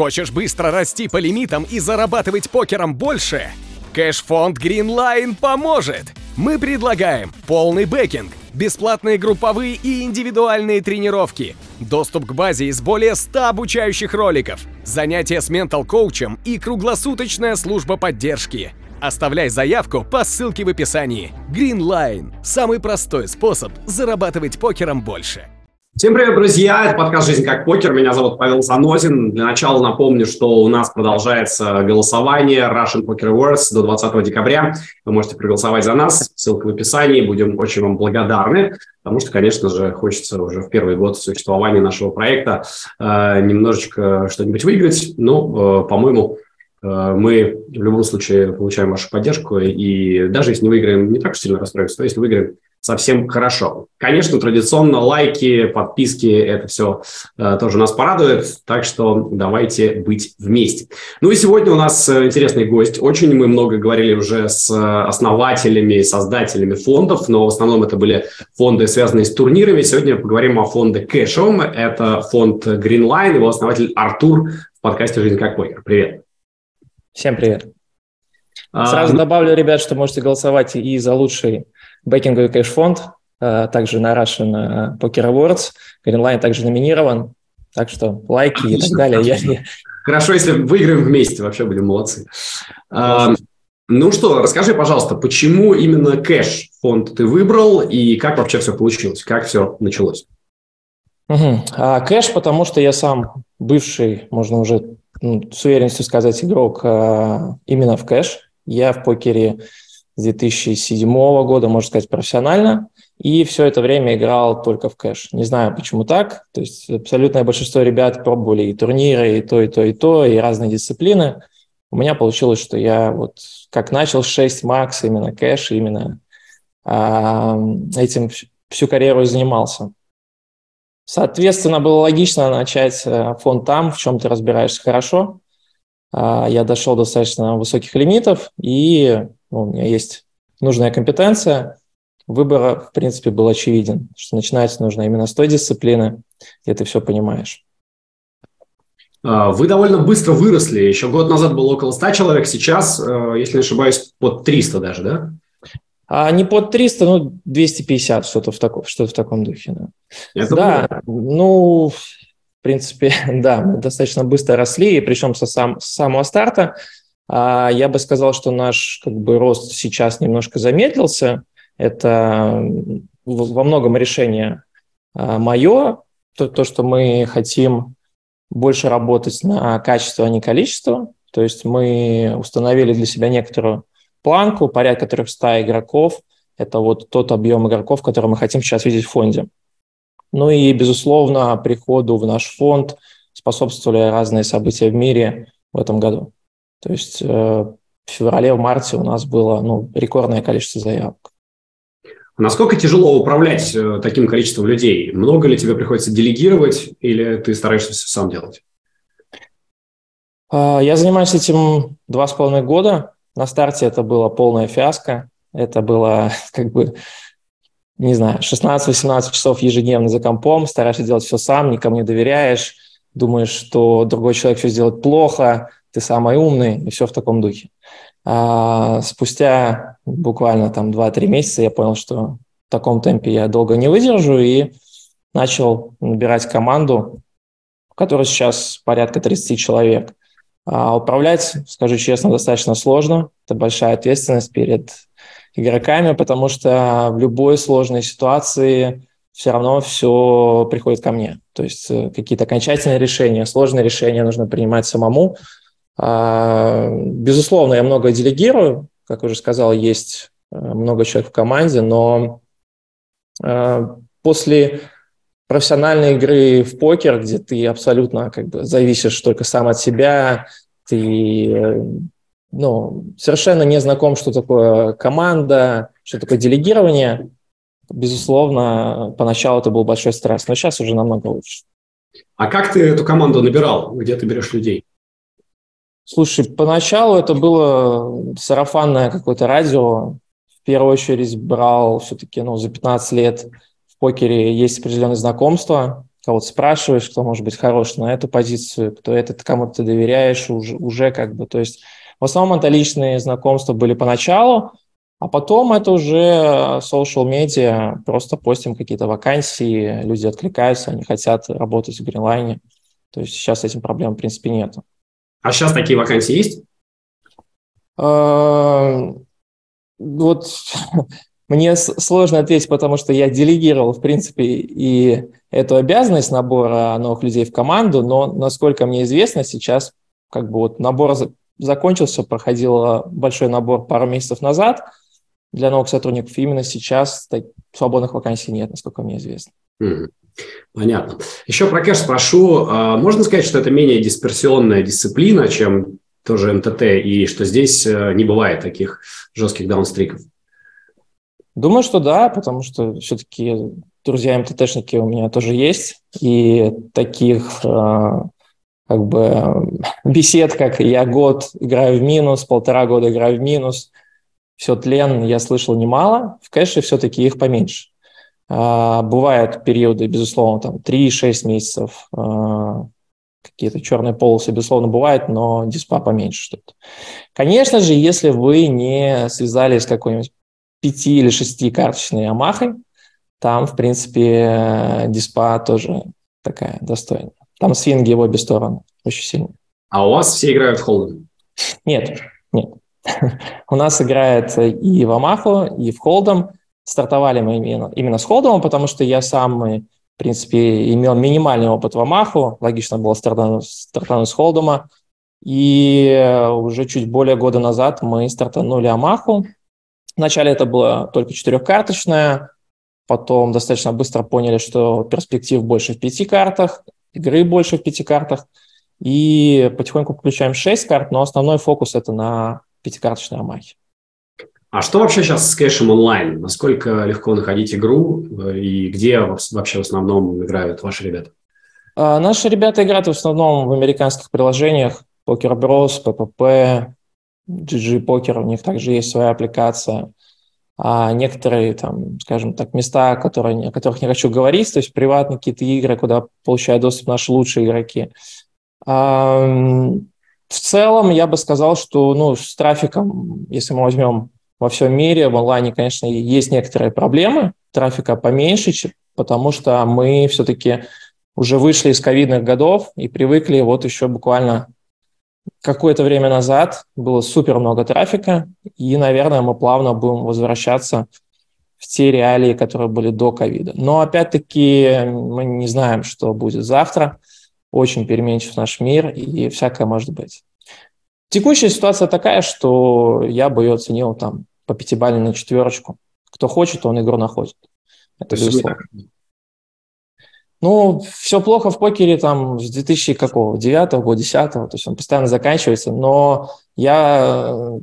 Хочешь быстро расти по лимитам и зарабатывать покером больше? Кэш-фонд Greenline поможет! Мы предлагаем полный backing, бесплатные групповые и индивидуальные тренировки, доступ к базе из более 100 обучающих роликов, занятия с mental-коучем и круглосуточная служба поддержки. Оставляй заявку по ссылке в описании. Greenline – самый простой способ зарабатывать покером больше. Всем привет, друзья! Это подкаст «Жизнь как покер». Меня зовут Павел Занозин. Для начала напомню, что у нас продолжается голосование Russian Poker Awards до 20 декабря. Вы можете проголосовать за нас. Ссылка в описании. Будем очень вам благодарны, потому что, конечно же, хочется уже в первый год существования нашего проекта э, немножечко что-нибудь выиграть. Ну, э, по-моему, э, мы в любом случае получаем вашу поддержку, и даже если не выиграем, не так уж сильно расстроимся, то если выиграем, совсем хорошо. Конечно, традиционно лайки, подписки, это все э, тоже нас порадует, так что давайте быть вместе. Ну и сегодня у нас э, интересный гость. Очень мы много говорили уже с основателями, создателями фондов, но в основном это были фонды, связанные с турнирами. Сегодня поговорим о фонде Кэшом. Это фонд Greenline, его основатель Артур в подкасте «Жизнь как покер». Привет. Всем привет. А, Сразу а, добавлю, ребят, что можете голосовать и за лучший бэкинговый кэш-фонд, э, также на Russian э, Poker Awards. Greenline также номинирован, так что лайки Отлично. и так далее. Хорошо, если выиграем вместе, вообще будем молодцы. А, ну что, расскажи, пожалуйста, почему именно кэш фонд ты выбрал и как вообще все получилось, как все началось? Угу. А, кэш, потому что я сам бывший, можно уже ну, с уверенностью сказать, игрок а, именно в кэш. Я в покере с 2007 года, можно сказать, профессионально, и все это время играл только в кэш. Не знаю, почему так. То есть абсолютное большинство ребят пробовали и турниры, и то, и то, и то, и разные дисциплины. У меня получилось, что я вот как начал 6 макс, именно кэш, именно а, этим всю карьеру занимался. Соответственно, было логично начать э, фонд там, в чем ты разбираешься хорошо. А, я дошел достаточно высоких лимитов, и у меня есть нужная компетенция, выбор, в принципе, был очевиден, что начинать нужно именно с той дисциплины, где ты все понимаешь. А, вы довольно быстро выросли. Еще год назад было около 100 человек, сейчас, э, если не ошибаюсь, под 300 даже, да? А не под 300, ну, 250, что-то в, таком, что в таком духе. Да, Это да ну, в принципе, да, мы достаточно быстро росли, и причем со сам, с самого старта. А я бы сказал, что наш как бы, рост сейчас немножко замедлился. Это во многом решение а, мое, то, то, что мы хотим больше работать на качество, а не количество. То есть мы установили для себя некоторую планку, порядка 300 игроков. Это вот тот объем игроков, который мы хотим сейчас видеть в фонде. Ну и, безусловно, приходу в наш фонд способствовали разные события в мире в этом году. То есть э, в феврале, в марте у нас было ну, рекордное количество заявок. Насколько тяжело управлять э, таким количеством людей? Много ли тебе приходится делегировать или ты стараешься все сам делать? Э, я занимаюсь этим два с половиной года. На старте это было полная фиаско. Это было как бы, не знаю, 16-18 часов ежедневно за компом, стараешься делать все сам, никому не доверяешь, думаешь, что другой человек все сделает плохо, ты самый умный, и все в таком духе. А спустя буквально там 2-3 месяца я понял, что в таком темпе я долго не выдержу, и начал набирать команду, которая сейчас порядка 30 человек. А управлять, скажу честно, достаточно сложно. Это большая ответственность перед игроками, потому что в любой сложной ситуации все равно все приходит ко мне. То есть э, какие-то окончательные решения, сложные решения нужно принимать самому. А, безусловно, я много делегирую, как уже сказал, есть э, много человек в команде, но э, после профессиональной игры в покер, где ты абсолютно как бы зависишь только сам от себя, ты э, ну, совершенно не знаком, что такое команда, что такое делегирование, безусловно, поначалу это был большой стресс, но сейчас уже намного лучше. А как ты эту команду набирал? Где ты берешь людей? Слушай, поначалу это было сарафанное какое-то радио. В первую очередь брал все-таки ну, за 15 лет в покере есть определенные знакомства. кого-то спрашиваешь, кто может быть хорош на эту позицию, кто этот, кому ты доверяешь уже, уже как бы, то есть в основном это личные знакомства были поначалу, а потом это уже social media, просто постим какие-то вакансии, люди откликаются, они хотят работать в Гринлайне. То есть сейчас с этим проблем, в принципе, нет. А сейчас такие вакансии есть? А, вот мне сложно ответить, потому что я делегировал, в принципе, и эту обязанность набора новых людей в команду, но, насколько мне известно, сейчас как бы вот набор закончился, проходил большой набор пару месяцев назад для новых сотрудников. Именно сейчас так, свободных вакансий нет, насколько мне известно. Понятно. Еще про кэш спрошу. А, можно сказать, что это менее дисперсионная дисциплина, чем тоже МТТ, и что здесь э, не бывает таких жестких даунстриков? Думаю, что да, потому что все-таки друзья МТТшники у меня тоже есть, и таких э, как бы бесед, как я год играю в минус, полтора года играю в минус, все тлен, я слышал немало, в кэше все-таки их поменьше. А, бывают периоды, безусловно, там 3-6 месяцев, а, какие-то черные полосы, безусловно, бывают, но диспа поменьше что-то. Конечно же, если вы не связались с какой-нибудь пяти или шести карточной Амахой, там, в принципе, диспа тоже такая достойная. Там свинги в обе стороны очень сильно. А у вас все играют в холдом? Нет, нет. У нас играет и в Амаху, и в холдом. Стартовали мы именно, именно с холдом, потому что я сам, в принципе, имел минимальный опыт в Амаху. Логично было стартануть, стартануть с холдома. И уже чуть более года назад мы стартанули Амаху. Вначале это было только четырехкарточная, потом достаточно быстро поняли, что перспектив больше в пяти картах, игры больше в пяти картах, и потихоньку включаем шесть карт, но основной фокус это на пятикарточной Амахе. А что вообще сейчас с кэшем онлайн? Насколько легко находить игру и где вообще в основном играют ваши ребята? А, наши ребята играют в основном в американских приложениях Poker Bros, PPP, GG Poker, у них также есть своя аппликация. А некоторые, там, скажем так, места, которые, о которых не хочу говорить, то есть приватные какие-то игры, куда получают доступ наши лучшие игроки. А, в целом, я бы сказал, что ну, с трафиком, если мы возьмем во всем мире, в онлайне, конечно, есть некоторые проблемы, трафика поменьше, потому что мы все-таки уже вышли из ковидных годов и привыкли вот еще буквально какое-то время назад было супер много трафика, и, наверное, мы плавно будем возвращаться в те реалии, которые были до ковида. Но, опять-таки, мы не знаем, что будет завтра. Очень переменчив наш мир, и всякое может быть. Текущая ситуация такая, что я бы ее оценил там по пятибалльной на четверочку. Кто хочет, он игру находит. Это безусловно. Ну, все плохо в покере там с 2000 какого, 9 года, 10 то есть он постоянно заканчивается, но я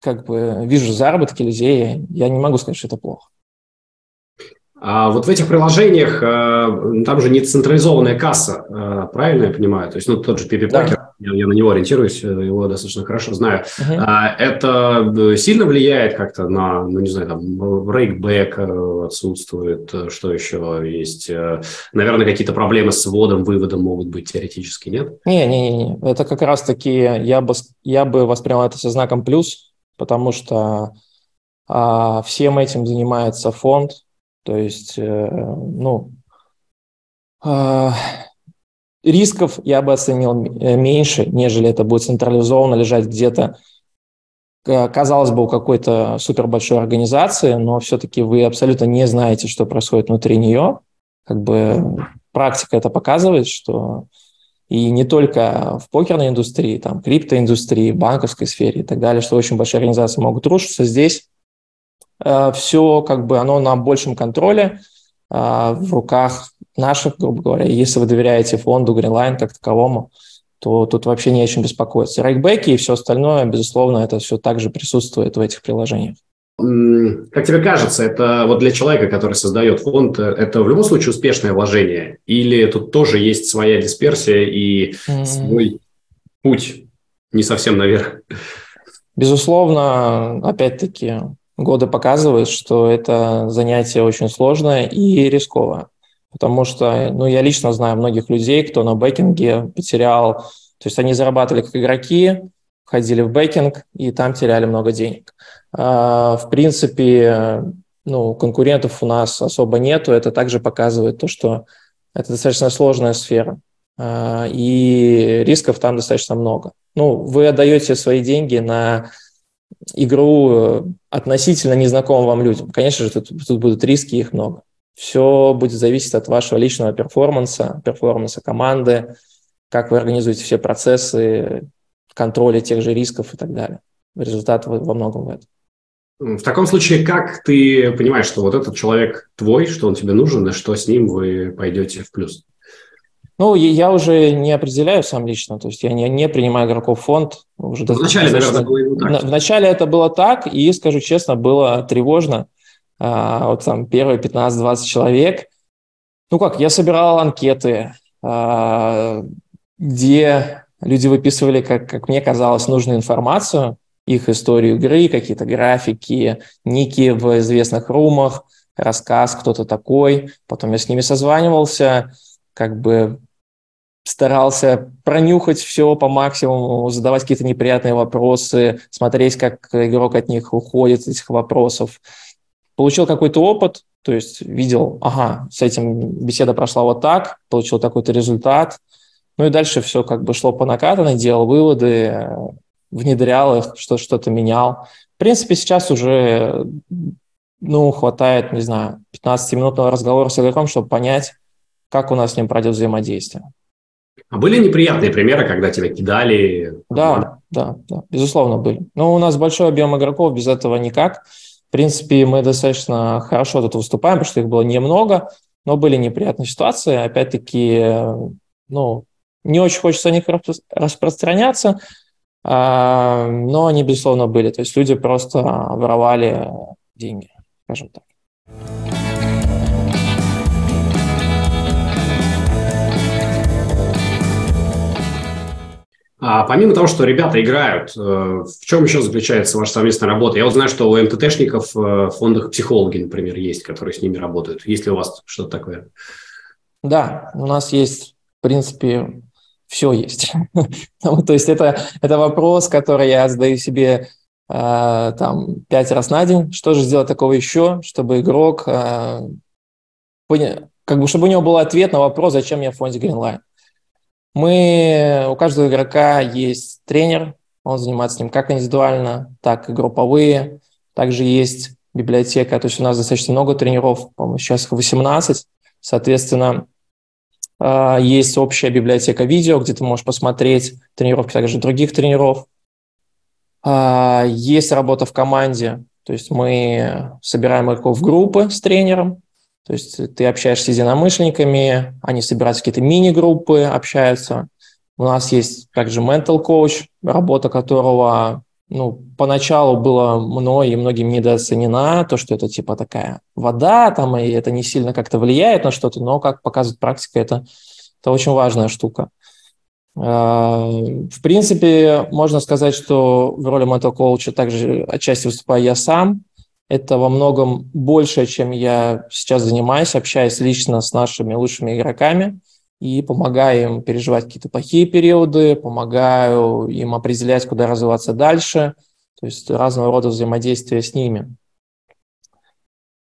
как бы вижу заработки людей, я не могу сказать, что это плохо. А вот в этих приложениях э, там же не централизованная касса, э, правильно я понимаю? То есть, ну, тот же PPPoker, да. я, я на него ориентируюсь, э, его достаточно хорошо знаю. Uh-huh. Это сильно влияет как-то на, ну, не знаю, там, рейкбэк отсутствует, что еще есть? Наверное, какие-то проблемы с вводом, выводом могут быть теоретически, нет? Не-не-не, это как раз-таки я бы, я бы воспринял это со знаком плюс, потому что а, всем этим занимается фонд, то есть, э, ну, а, рисков я бы оценил э, меньше, нежели это будет централизованно лежать где-то, казалось бы, у какой-то супер большой организации, но все-таки вы абсолютно не знаете, что происходит внутри нее. Как бы практика это показывает, что и не только в покерной индустрии, там, криптоиндустрии, банковской сфере и так далее, что очень большие организации могут рушиться. Здесь все как бы оно на большем контроле э, в руках наших, грубо говоря. Если вы доверяете фонду Greenline как таковому, то тут вообще не о чем беспокоиться. Рейкбеки и все остальное, безусловно, это все также присутствует в этих приложениях. Как тебе кажется, это вот для человека, который создает фонд, это в любом случае успешное вложение? Или тут тоже есть своя дисперсия и свой путь не совсем наверх? Безусловно, опять-таки, годы показывают, что это занятие очень сложное и рисковое. потому что, ну, я лично знаю многих людей, кто на бэкинге потерял, то есть они зарабатывали как игроки, входили в бэкинг и там теряли много денег. А, в принципе, ну, конкурентов у нас особо нету, это также показывает то, что это достаточно сложная сфера, а, и рисков там достаточно много. Ну, вы отдаете свои деньги на игру э, относительно незнакомым вам людям. Конечно же, тут, тут будут риски, их много. Все будет зависеть от вашего личного перформанса, перформанса команды, как вы организуете все процессы, контроля тех же рисков и так далее. Результат во многом в этом. В таком случае, как ты понимаешь, что вот этот человек твой, что он тебе нужен, и что с ним вы пойдете в плюс? Ну, я уже не определяю сам лично, то есть я не, не принимаю игроков в фонд. Уже Вначале, наверное, было так. Вначале это было так, и, скажу честно, было тревожно. А, вот там первые 15-20 человек. Ну как, я собирал анкеты, а, где люди выписывали, как, как мне казалось, нужную информацию, их историю игры, какие-то графики, ники в известных румах, рассказ, кто-то такой. Потом я с ними созванивался, как бы старался пронюхать все по максимуму, задавать какие-то неприятные вопросы, смотреть, как игрок от них уходит, этих вопросов. Получил какой-то опыт, то есть видел, ага, с этим беседа прошла вот так, получил такой-то результат. Ну и дальше все как бы шло по накатанной, делал выводы, внедрял их, что что-то менял. В принципе, сейчас уже ну, хватает, не знаю, 15-минутного разговора с игроком, чтобы понять, как у нас с ним пройдет взаимодействие. А были неприятные примеры, когда тебя кидали? Да, да, да, безусловно, были. Но у нас большой объем игроков, без этого никак. В принципе, мы достаточно хорошо тут выступаем, потому что их было немного, но были неприятные ситуации. Опять-таки, ну, не очень хочется о них распространяться, а, но они, безусловно, были. То есть люди просто воровали деньги, скажем так. А помимо того, что ребята играют, э, в чем еще заключается ваша совместная работа? Я вот знаю, что у МТТшников э, в фондах психологи, например, есть, которые с ними работают. Есть ли у вас что-то такое? Да, у нас есть, в принципе, все есть. Ну, то есть это, это вопрос, который я задаю себе э, там пять раз на день. Что же сделать такого еще, чтобы игрок, как бы, чтобы у него был ответ на вопрос, зачем я в фонде Greenline. Мы, у каждого игрока есть тренер, он занимается с ним как индивидуально, так и групповые. Также есть библиотека, то есть у нас достаточно много тренеров, по-моему, сейчас их 18. Соответственно, а, есть общая библиотека видео, где ты можешь посмотреть тренировки также других тренеров. А, есть работа в команде, то есть мы собираем игроков в группы с тренером, то есть ты общаешься с единомышленниками, они собираются какие-то мини-группы, общаются. У нас есть также mental coach, работа которого ну, поначалу было мной и многим недооценена, то, что это типа такая вода, там, и это не сильно как-то влияет на что-то, но, как показывает практика, это, это очень важная штука. А, в принципе, можно сказать, что в роли mental coach также отчасти выступаю я сам, это во многом больше, чем я сейчас занимаюсь, общаясь лично с нашими лучшими игроками и помогаю им переживать какие-то плохие периоды, помогаю им определять, куда развиваться дальше, то есть разного рода взаимодействия с ними.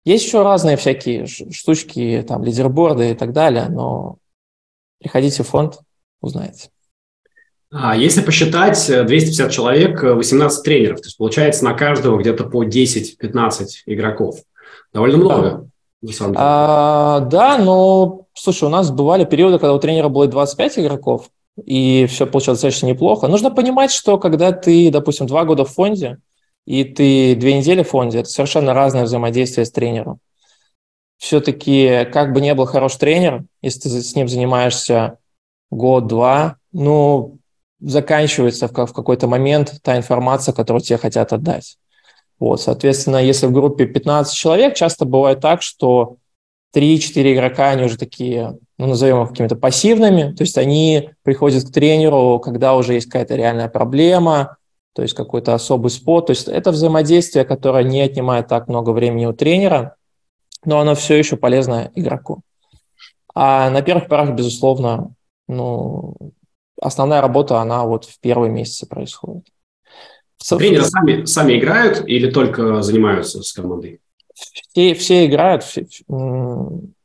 Есть еще разные всякие штучки, там, лидерборды и так далее, но приходите в фонд, узнаете. А если посчитать 250 э, человек, 18 э, тренеров, то есть получается на каждого где-то по 10-15 игроков. Довольно много, на самом деле. А, да, но, слушай, у нас бывали периоды, когда у тренера было 25 игроков, и все получалось достаточно неплохо. Нужно понимать, что когда ты, допустим, два года в фонде, и ты две недели в фонде, это совершенно разное взаимодействие с тренером. Все-таки, как бы не был хороший тренер, если ты с ним занимаешься год-два, ну, заканчивается в, в какой-то момент та информация, которую тебе хотят отдать. Вот, соответственно, если в группе 15 человек, часто бывает так, что 3-4 игрока, они уже такие, ну, назовем их какими-то пассивными, то есть они приходят к тренеру, когда уже есть какая-то реальная проблема, то есть какой-то особый спот, то есть это взаимодействие, которое не отнимает так много времени у тренера, но оно все еще полезно игроку. А на первых порах, безусловно, ну, основная работа, она вот в первые месяцы происходит. Тренеры сами, сами играют или только занимаются с командой? Все, все играют, все,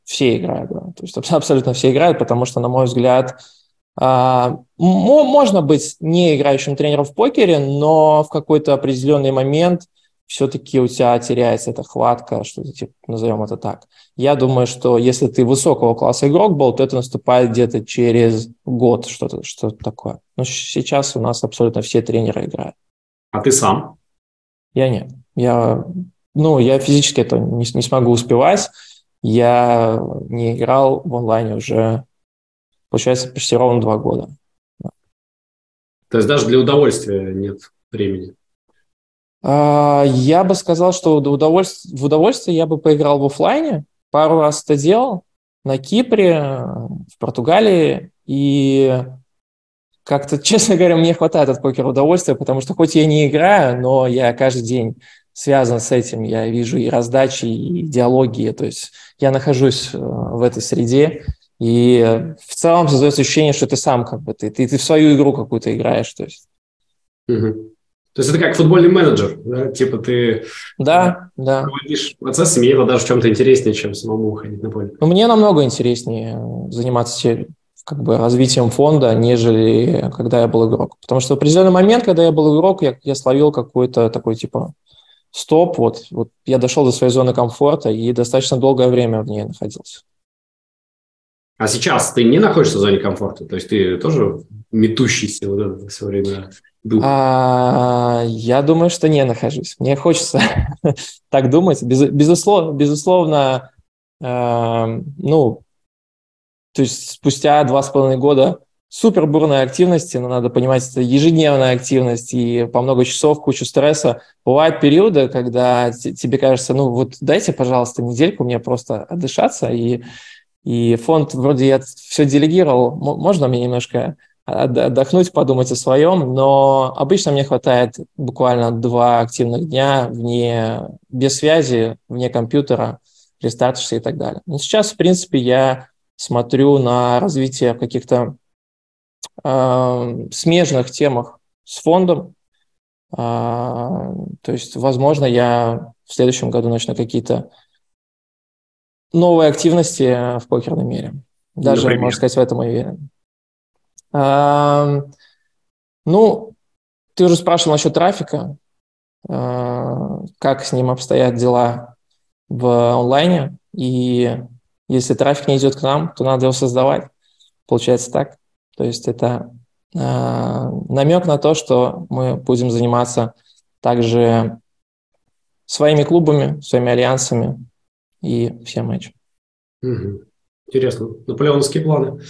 все играют, да. То есть абсолютно все играют, потому что, на мой взгляд, а, можно быть не играющим тренером в покере, но в какой-то определенный момент все-таки у тебя теряется эта хватка, что-то типа, назовем это так. Я думаю, что если ты высокого класса игрок был, то это наступает где-то через год, что-то что такое. Но сейчас у нас абсолютно все тренеры играют. А ты сам? Я нет. Я, ну, я физически это не, не смогу успевать. Я не играл в онлайне уже Получается, почти ровно два года. То есть даже для удовольствия нет времени? А, я бы сказал, что в удовольствие, я бы поиграл в офлайне. Пару раз это делал. На Кипре, в Португалии. И как-то, честно говоря, мне хватает от покера удовольствия, потому что хоть я не играю, но я каждый день связан с этим. Я вижу и раздачи, и идеологии. То есть я нахожусь э, в этой среде. И в целом создается ощущение, что ты сам как бы, ты, ты, ты в свою игру какую-то играешь. То есть. Угу. То есть это как футбольный менеджер, да? Типа ты да, да. проводишь процессами, и это даже в чем-то интереснее, чем самому уходить на поле. Ну, мне намного интереснее заниматься как бы развитием фонда, нежели когда я был игрок. Потому что в определенный момент, когда я был игрок, я, я словил какой-то такой типа стоп, вот, вот я дошел до своей зоны комфорта и достаточно долгое время в ней находился. А сейчас ты не находишься в зоне комфорта? То есть ты тоже метущийся вот это все время А, я думаю, что не нахожусь. Мне хочется так думать. Без, безусловно, безусловно э, ну, то есть спустя два с половиной года супер бурной активности, но надо понимать, это ежедневная активность и по много часов, кучу стресса. Бывают периоды, когда тебе кажется, ну вот дайте, пожалуйста, недельку мне просто отдышаться и и фонд вроде я все делегировал, можно мне немножко отдохнуть, подумать о своем, но обычно мне хватает буквально два активных дня вне, без связи, вне компьютера, рестартишься и так далее. Но сейчас, в принципе, я смотрю на развитие каких-то э, смежных темах с фондом. Э, то есть, возможно, я в следующем году начну какие-то новые активности в покерном мире. Даже, Например? можно сказать, в этом уверен. Ну, ты уже спрашивал насчет трафика. А, как с ним обстоят дела в онлайне. И если трафик не идет к нам, то надо его создавать. Получается так. То есть это а, намек на то, что мы будем заниматься также своими клубами, своими альянсами, и всем этим. Интересно. Наполеоновские планы.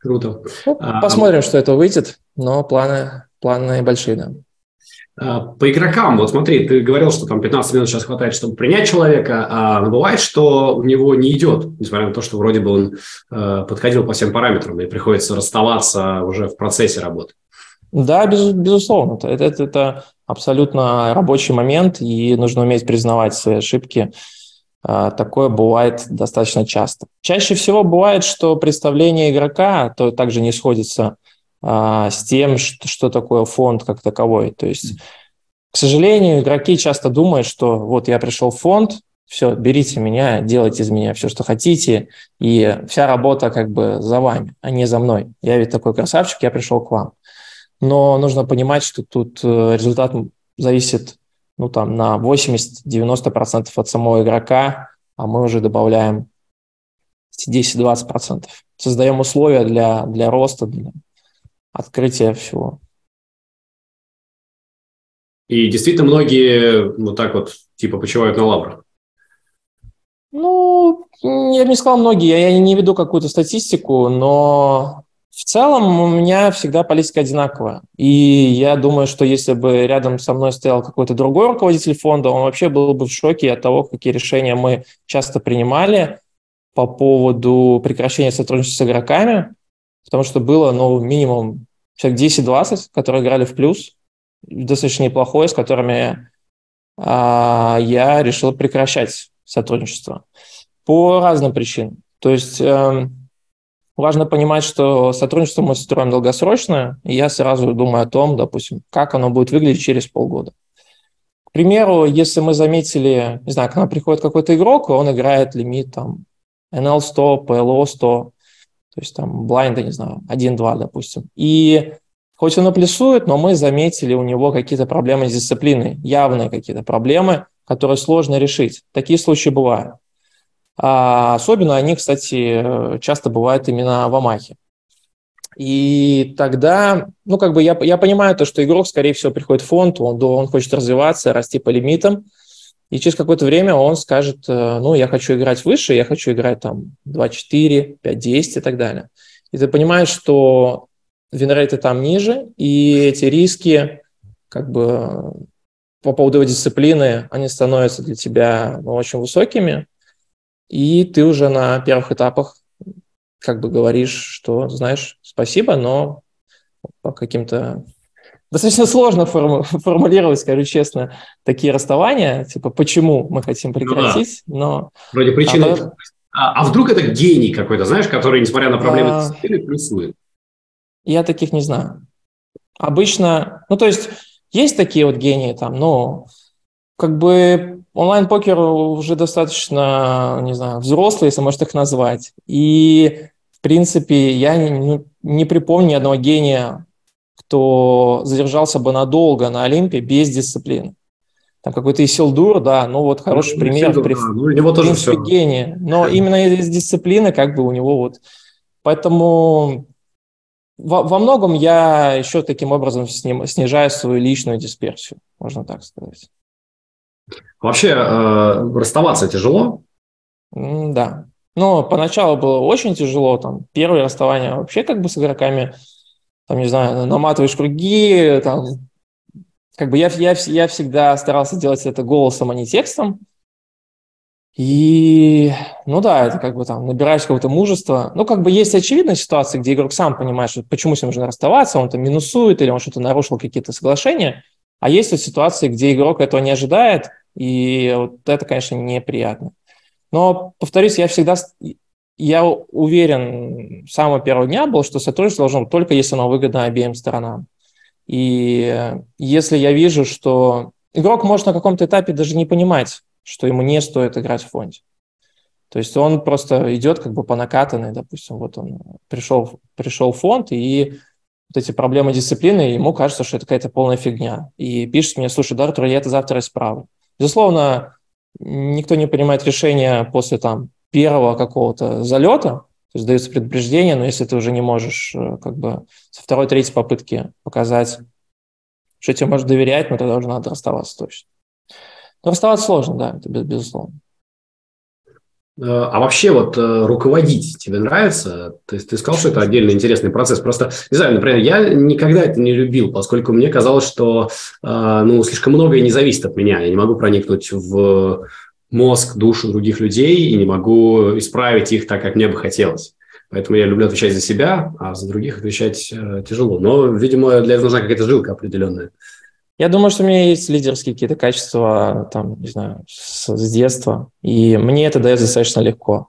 Круто. Ну, а, посмотрим, а, что это выйдет, но планы, планы большие, да. А, по игрокам, вот смотри, ты говорил, что там 15 минут сейчас хватает, чтобы принять человека, а бывает, что у него не идет, несмотря на то, что вроде бы он э, подходил по всем параметрам, и приходится расставаться уже в процессе работы. Да, без, безусловно. Это, это, это абсолютно рабочий момент, и нужно уметь признавать свои ошибки. Такое бывает достаточно часто. Чаще всего бывает, что представление игрока то также не сходится а, с тем, что, что такое фонд как таковой. То есть, к сожалению, игроки часто думают, что вот я пришел в фонд, все, берите меня, делайте из меня все, что хотите, и вся работа как бы за вами, а не за мной. Я ведь такой красавчик, я пришел к вам. Но нужно понимать, что тут э, результат зависит ну, там, на 80-90% от самого игрока, а мы уже добавляем 10-20%. Создаем условия для, для роста, для открытия всего. И действительно многие вот так вот типа почивают на лаврах. Ну, я бы не сказал многие, я не веду какую-то статистику, но в целом у меня всегда политика одинаковая. И я думаю, что если бы рядом со мной стоял какой-то другой руководитель фонда, он вообще был бы в шоке от того, какие решения мы часто принимали по поводу прекращения сотрудничества с игроками, потому что было ну, минимум человек 10-20, которые играли в плюс, достаточно неплохое, с которыми а, я решил прекращать сотрудничество по разным причинам. То есть... Э, важно понимать, что сотрудничество мы строим долгосрочное, и я сразу думаю о том, допустим, как оно будет выглядеть через полгода. К примеру, если мы заметили, не знаю, к нам приходит какой-то игрок, и он играет лимит там NL100, PLO100, то есть там блайнда, не знаю, 1-2, допустим. И хоть он и плюсует, но мы заметили у него какие-то проблемы с дисциплиной, явные какие-то проблемы, которые сложно решить. Такие случаи бывают. А особенно они, кстати, часто бывают именно в Амахе. И тогда, ну, как бы я, я понимаю то, что игрок, скорее всего, приходит в фонд, он, он хочет развиваться, расти по лимитам, и через какое-то время он скажет, э, ну, я хочу играть выше, я хочу играть там 2-4, 5-10 и так далее. И ты понимаешь, что винрейты там ниже, и эти риски, как бы по поводу дисциплины, они становятся для тебя ну, очень высокими, и ты уже на первых этапах как бы говоришь, что, знаешь, спасибо, но по каким-то... Достаточно сложно форму... формулировать, скажу честно, такие расставания, типа, почему мы хотим прекратить, ну, да. но... Вроде причины... А, а, а вдруг это гений какой-то, знаешь, который, несмотря на проблемы а... плюсует? Я таких не знаю. Обычно, ну, то есть, есть такие вот гении там, но как бы онлайн-покер уже достаточно, не знаю, взрослый, если можно их назвать. И, в принципе, я не, не припомню ни одного гения, кто задержался бы надолго на Олимпе без дисциплины. Там какой-то Исилдур, да, ну вот хороший ну, пример. Исилдур, при, да. ну, у него тоже все. гений. Но именно из дисциплины как бы у него вот... Поэтому во, во многом я еще таким образом снижаю свою личную дисперсию, можно так сказать. Вообще э, расставаться тяжело? Да. Ну, поначалу было очень тяжело. Там, первое расставание вообще как бы с игроками, там, не знаю, наматываешь круги, там, как бы я, я, я всегда старался делать это голосом, а не текстом. И, ну да, это как бы там набираешь какого-то мужества. Ну, как бы есть очевидная ситуация, где игрок сам понимает, что почему с ним нужно расставаться, он там минусует или он что-то нарушил, какие-то соглашения. А есть вот ситуации, где игрок этого не ожидает, и вот это, конечно, неприятно. Но, повторюсь, я всегда, я уверен с самого первого дня был, что сотрудничество должно быть только если оно выгодно обеим сторонам. И если я вижу, что игрок может на каком-то этапе даже не понимать, что ему не стоит играть в фонде. То есть он просто идет как бы по накатанной, допустим, вот он пришел, пришел в фонд, и вот эти проблемы дисциплины, ему кажется, что это какая-то полная фигня. И пишет мне, слушай, да, Артур, я это завтра исправлю. Безусловно, никто не принимает решения после там первого какого-то залета, то есть дается предупреждение, но если ты уже не можешь э, как бы со второй, третьей попытки показать, что тебе можешь доверять, ну тогда уже надо расставаться точно. Но расставаться сложно, да, это безусловно. А вообще вот э, руководить тебе нравится? То есть ты сказал, что это отдельно интересный процесс. Просто, не знаю, например, я никогда это не любил, поскольку мне казалось, что э, ну, слишком многое не зависит от меня. Я не могу проникнуть в мозг, душу других людей и не могу исправить их так, как мне бы хотелось. Поэтому я люблю отвечать за себя, а за других отвечать э, тяжело. Но, видимо, для этого нужна какая-то жилка определенная. Я думаю, что у меня есть лидерские какие-то качества, там, не знаю, с, с детства, и мне это дается достаточно легко.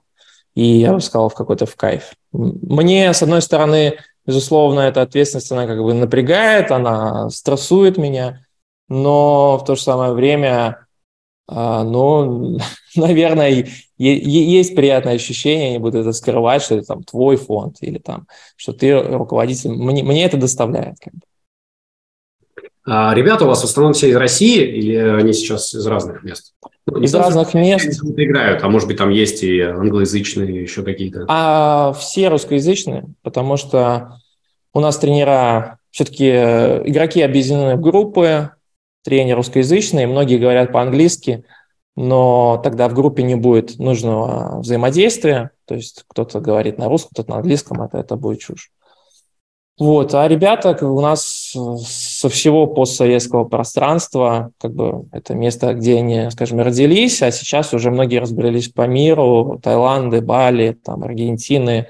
И я бы сказал, в какой-то в кайф. Мне, с одной стороны, безусловно, эта ответственность, она как бы напрягает, она стрессует меня, но в то же самое время, а, ну, наверное, есть приятное ощущение, не буду это скрывать, что это там твой фонд или там, что ты руководитель. Мне, мне это доставляет. Как бы. А ребята у вас в основном все из России или они сейчас из разных мест? Ну, из разных мест. Играют, а может быть там есть и англоязычные еще какие-то? А все русскоязычные, потому что у нас тренера, все-таки э, игроки объединены в группы, тренер русскоязычный, многие говорят по-английски, но тогда в группе не будет нужного взаимодействия, то есть кто-то говорит на русском, кто-то на английском, это, это будет чушь. Вот, а ребята у нас э, со всего постсоветского пространства, как бы это место, где они, скажем, родились, а сейчас уже многие разбрелись по миру, Таиланды, Бали, там, Аргентины,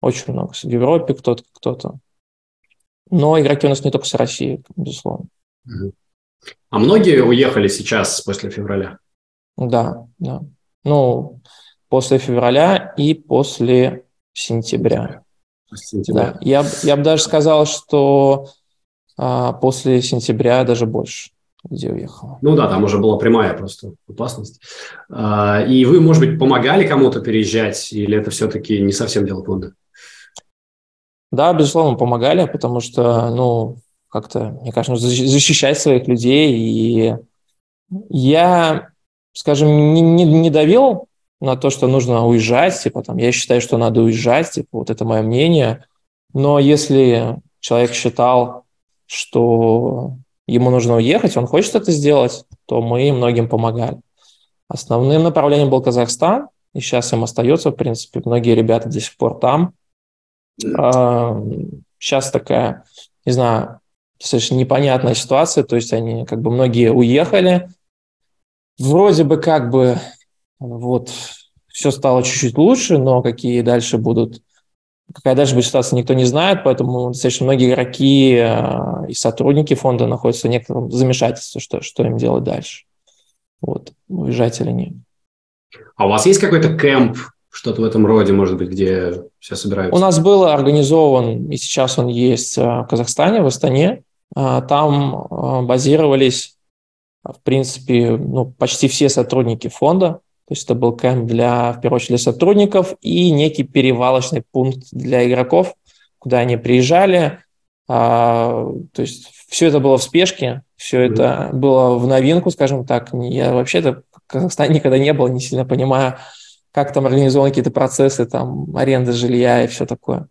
очень много. В Европе кто-то, кто-то. Но игроки у нас не только с России, безусловно. А многие уехали сейчас после февраля? Да, да. Ну, после февраля и после сентября. Да. Я, я бы даже сказал, что а, после сентября даже больше где уехала. Ну да, там уже была прямая просто опасность. А, и вы, может быть, помогали кому-то переезжать, или это все-таки не совсем дело фонда? Да, безусловно, помогали, потому что, ну, как-то, мне кажется, защищать своих людей. И я, скажем, не, не, не давил на то, что нужно уезжать, типа там, я считаю, что надо уезжать, типа, вот это мое мнение. Но если человек считал, что ему нужно уехать, он хочет это сделать, то мы многим помогали. Основным направлением был Казахстан, и сейчас им остается, в принципе, многие ребята до сих пор там. Сейчас такая, не знаю, достаточно непонятная ситуация, то есть они как бы многие уехали, вроде бы как бы вот все стало чуть-чуть лучше, но какие дальше будут Какая дальше будет ситуация, никто не знает, поэтому достаточно многие игроки э, и сотрудники фонда находятся в некотором замешательстве, что, что им делать дальше. Вот, уезжать или нет. А у вас есть какой-то кемп, что-то в этом роде, может быть, где все собираются? У нас был организован, и сейчас он есть э, в Казахстане, в Астане. Э, там базировались, в принципе, ну, почти все сотрудники фонда. То есть это был кемп для, в первую очередь, для сотрудников и некий перевалочный пункт для игроков, куда они приезжали. А, то есть все это было в спешке, все mm-hmm. это было в новинку, скажем так. Я вообще-то в Казахстане никогда не был, не сильно понимаю, как там организованы какие-то процессы, там, аренда жилья и все такое.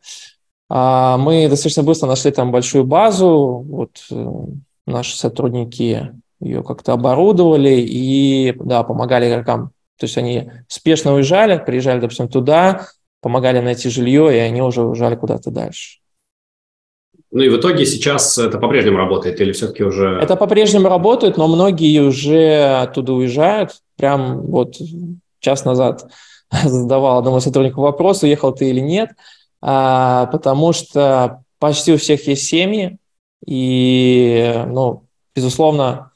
А, мы достаточно быстро нашли там большую базу, вот э, наши сотрудники ее как-то оборудовали и, да, помогали игрокам то есть они спешно уезжали, приезжали, допустим, туда, помогали найти жилье, и они уже уезжали куда-то дальше. Ну и в итоге сейчас это по-прежнему работает или все-таки уже... Это по-прежнему работает, но многие уже оттуда уезжают. Прям вот час назад задавал одному сотруднику вопрос, уехал ты или нет, а, потому что почти у всех есть семьи, и, ну, безусловно,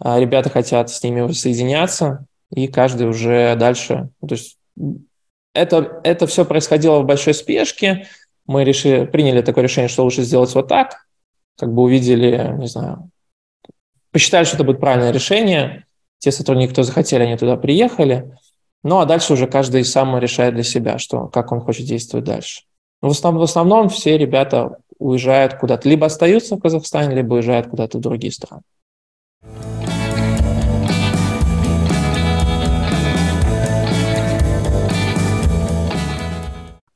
ребята хотят с ними соединяться, и каждый уже дальше. Ну, то есть это, это все происходило в большой спешке. Мы решили, приняли такое решение, что лучше сделать вот так. Как бы увидели, не знаю, посчитали, что это будет правильное решение. Те сотрудники, кто захотели, они туда приехали. Ну, а дальше уже каждый сам решает для себя, что, как он хочет действовать дальше. Но в основном, в основном все ребята уезжают куда-то, либо остаются в Казахстане, либо уезжают куда-то в другие страны.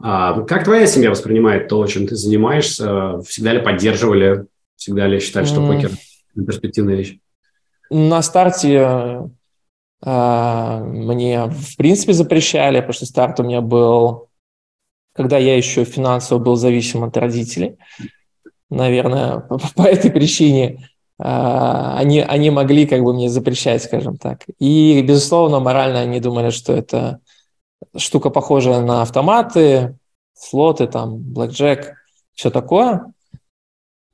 Как твоя семья воспринимает то, чем ты занимаешься? Всегда ли поддерживали? Всегда ли считали, что покер – перспективная вещь? На старте э, мне, в принципе, запрещали, потому что старт у меня был, когда я еще финансово был зависим от родителей. Наверное, по, по этой причине э, они, они могли как бы мне запрещать, скажем так. И, безусловно, морально они думали, что это штука похожая на автоматы, слоты, там, блэкджек, все такое.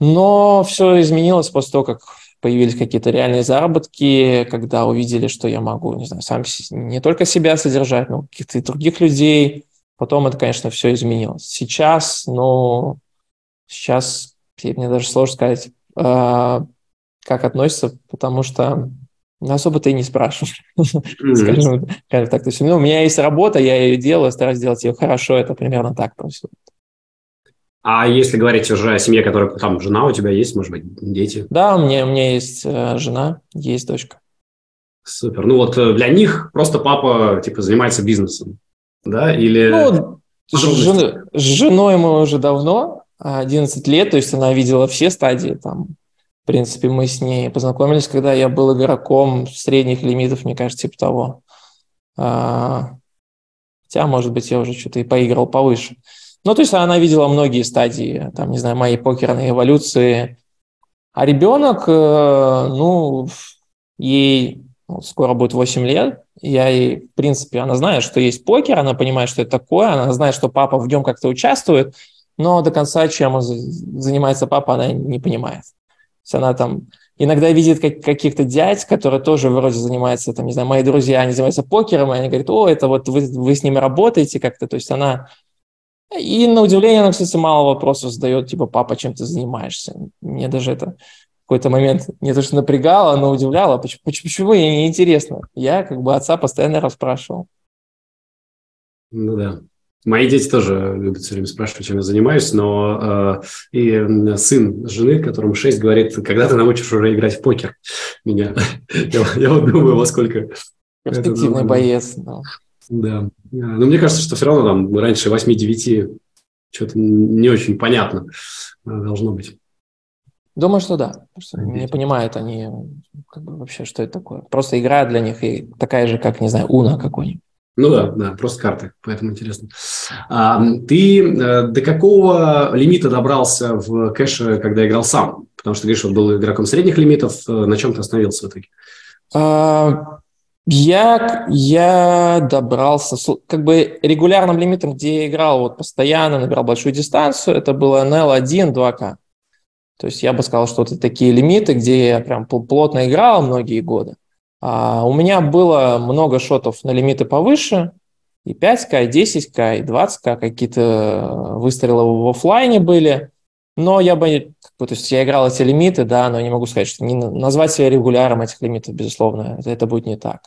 Но все изменилось после того, как появились какие-то реальные заработки, когда увидели, что я могу, не знаю, сам не только себя содержать, но каких-то других людей. Потом это, конечно, все изменилось. Сейчас, ну, сейчас мне даже сложно сказать, э, как относится, потому что особо ты не спрашиваешь, mm-hmm. скажем, скажем так. То есть, ну, у меня есть работа, я ее делаю, стараюсь делать ее хорошо, это примерно так происходит. А если говорить уже о семье, которая там жена у тебя есть, может быть, дети? Да, у меня, у меня есть э, жена, есть дочка. Супер. Ну вот э, для них просто папа типа занимается бизнесом, да? Или ну, жен, с женой мы уже давно, 11 лет, то есть она видела все стадии там в принципе, мы с ней познакомились, когда я был игроком средних лимитов, мне кажется, типа того. А, хотя, может быть, я уже что-то и поиграл повыше. Ну, то есть она видела многие стадии, там, не знаю, моей покерной эволюции. А ребенок, э, ну, ей вот, скоро будет 8 лет, я ей, в принципе, она знает, что есть покер, она понимает, что это такое, она знает, что папа в нем как-то участвует, но до конца, чем занимается папа, она не понимает есть она там иногда видит как, каких-то дядь, которые тоже вроде занимаются, там, не знаю, мои друзья, они занимаются покером, и они говорят, о, это вот вы, вы с ними работаете как-то, то есть она И на удивление она, кстати, мало вопросов задает, типа, папа, чем ты занимаешься? Мне даже это какой-то момент не то что напрягало, но удивляло. Почему, почему, почему ей неинтересно? Я как бы отца постоянно расспрашивал. Ну да. Мои дети тоже любят все время спрашивать, чем я занимаюсь, но э, и сын жены, которому 6, говорит, когда ты научишь уже играть в покер меня. я, я вот думаю, во сколько... Перспективный боец. Да. да. Но мне кажется, что все равно там раньше 8-9 что-то не очень понятно э, должно быть. Думаю, что да. Что не понимают они как бы, вообще, что это такое. Просто игра для них и такая же, как, не знаю, Уна какой-нибудь. Ну да, да, просто карты, поэтому интересно. А, ты э, до какого лимита добрался в кэше, когда играл сам? Потому что, говоришь, вот был игроком средних лимитов. Э, на чем ты остановился в итоге? А, я, я добрался, как бы регулярным лимитом, где я играл вот постоянно, набирал большую дистанцию, это было NL1, 2К. То есть я бы сказал, что это такие лимиты, где я прям плотно играл многие годы. А у меня было много шотов на лимиты повыше, и 5К, и 10К, и 20К, какие-то э, выстрелы в офлайне были. Но я бы, то есть я играл эти лимиты, да, но не могу сказать, что не назвать себя регуляром этих лимитов, безусловно, это, это будет не так.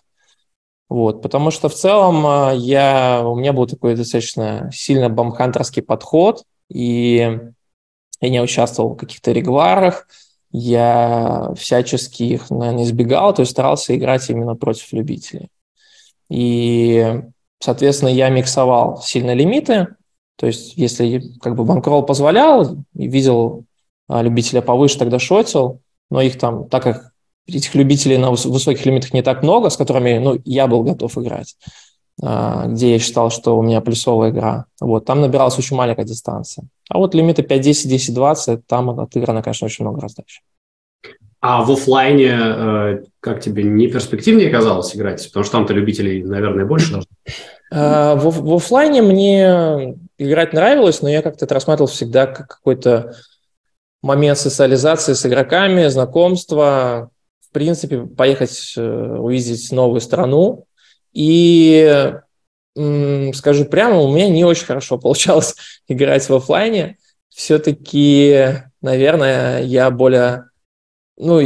Вот, потому что в целом э, я, у меня был такой достаточно сильно бомбхантерский подход, и я не участвовал в каких-то регулярах, я всячески их, наверное, избегал, то есть старался играть именно против любителей. И, соответственно, я миксовал сильно лимиты, то есть если как бы банкролл позволял, и видел а, любителя повыше, тогда шотил, но их там, так как этих любителей на высоких лимитах не так много, с которыми ну, я был готов играть, где я считал, что у меня плюсовая игра. Вот, там набиралась очень маленькая дистанция. А вот лимиты 5, 10, 10, 20, там отыграно, конечно, очень много раздач. А в офлайне э, как тебе не перспективнее казалось играть? Потому что там-то любителей, наверное, больше должно. А, в, в офлайне мне играть нравилось, но я как-то это рассматривал всегда как какой-то момент социализации с игроками, знакомства, в принципе, поехать э, увидеть новую страну. И скажу прямо, у меня не очень хорошо получалось играть в офлайне. Все-таки, наверное, я более... Ну,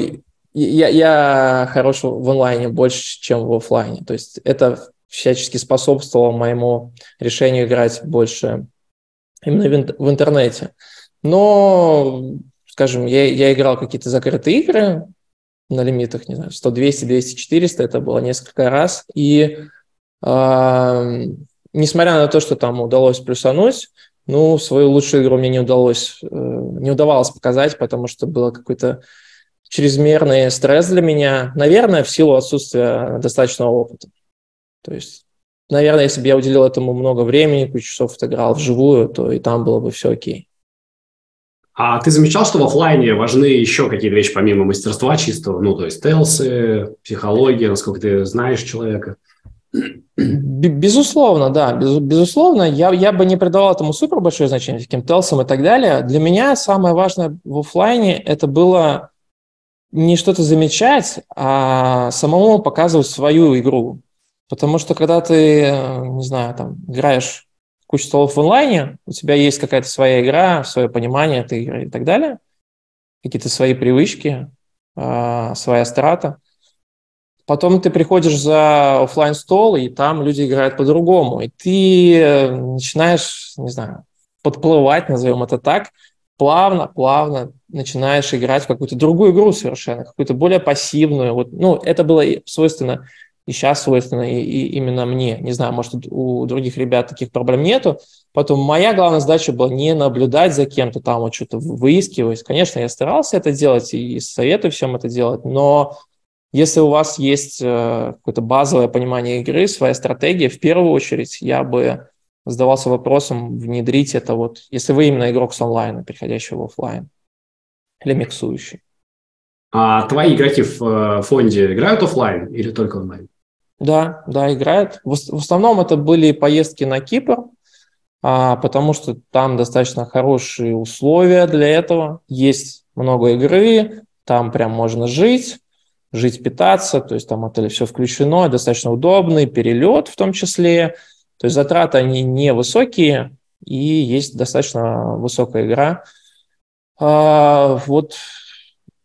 я, я хорош в онлайне больше, чем в офлайне. То есть это всячески способствовало моему решению играть больше именно в интернете. Но, скажем, я, я играл какие-то закрытые игры на лимитах, не знаю, 100, 200, 200, 400, это было несколько раз. И несмотря на то, что там удалось плюсануть, ну, свою лучшую игру мне не удалось, э, не удавалось показать, потому что было какой-то чрезмерный стресс для меня, наверное, в силу отсутствия достаточного опыта. То есть, наверное, если бы я уделил этому много времени, кучу часов отыграл вживую, то и там было бы все окей. А ты замечал, что в офлайне важны еще какие-то вещи помимо мастерства чистого? Ну, то есть телсы, психология, насколько ты знаешь человека? Безусловно, да, без, безусловно. Я, я бы не придавал этому супер большое значение, таким телсам и так далее. Для меня самое важное в офлайне это было не что-то замечать, а самому показывать свою игру. Потому что когда ты, не знаю, там, играешь кучу столов в онлайне, у тебя есть какая-то своя игра, свое понимание этой игры и так далее, какие-то свои привычки, а, своя страта – Потом ты приходишь за офлайн стол и там люди играют по-другому. И ты э, начинаешь, не знаю, подплывать, назовем это так, плавно, плавно начинаешь играть в какую-то другую игру совершенно, какую-то более пассивную. Вот, ну, это было свойственно и сейчас свойственно и, и именно мне. Не знаю, может, у других ребят таких проблем нету. Потом моя главная задача была не наблюдать за кем-то там, вот что-то выискивать. Конечно, я старался это делать и советую всем это делать, но если у вас есть э, какое-то базовое понимание игры, своя стратегия, в первую очередь я бы задавался вопросом внедрить это вот, если вы именно игрок с онлайна, переходящий в офлайн или миксующий. А твои игроки в э, фонде играют офлайн или только онлайн? Да, да, играют. В, в основном это были поездки на Кипр, а, потому что там достаточно хорошие условия для этого. Есть много игры, там прям можно жить жить, питаться, то есть там отель все включено, достаточно удобный, перелет в том числе, то есть затраты они невысокие, и есть достаточно высокая игра. А, вот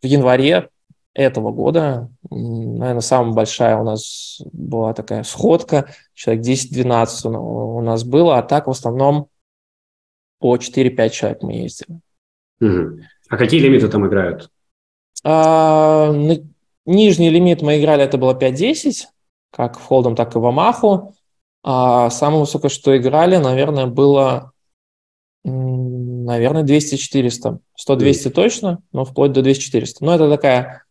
в январе этого года, наверное, самая большая у нас была такая сходка, человек 10-12 у нас было, а так в основном по 4-5 человек мы ездили. Угу. А какие лимиты там играют? А, нижний лимит мы играли, это было 5-10, как в холдом, так и в Амаху. А самое высокое, что играли, наверное, было, наверное, 200-400. 100-200 точно, но вплоть до 200-400. Но это такая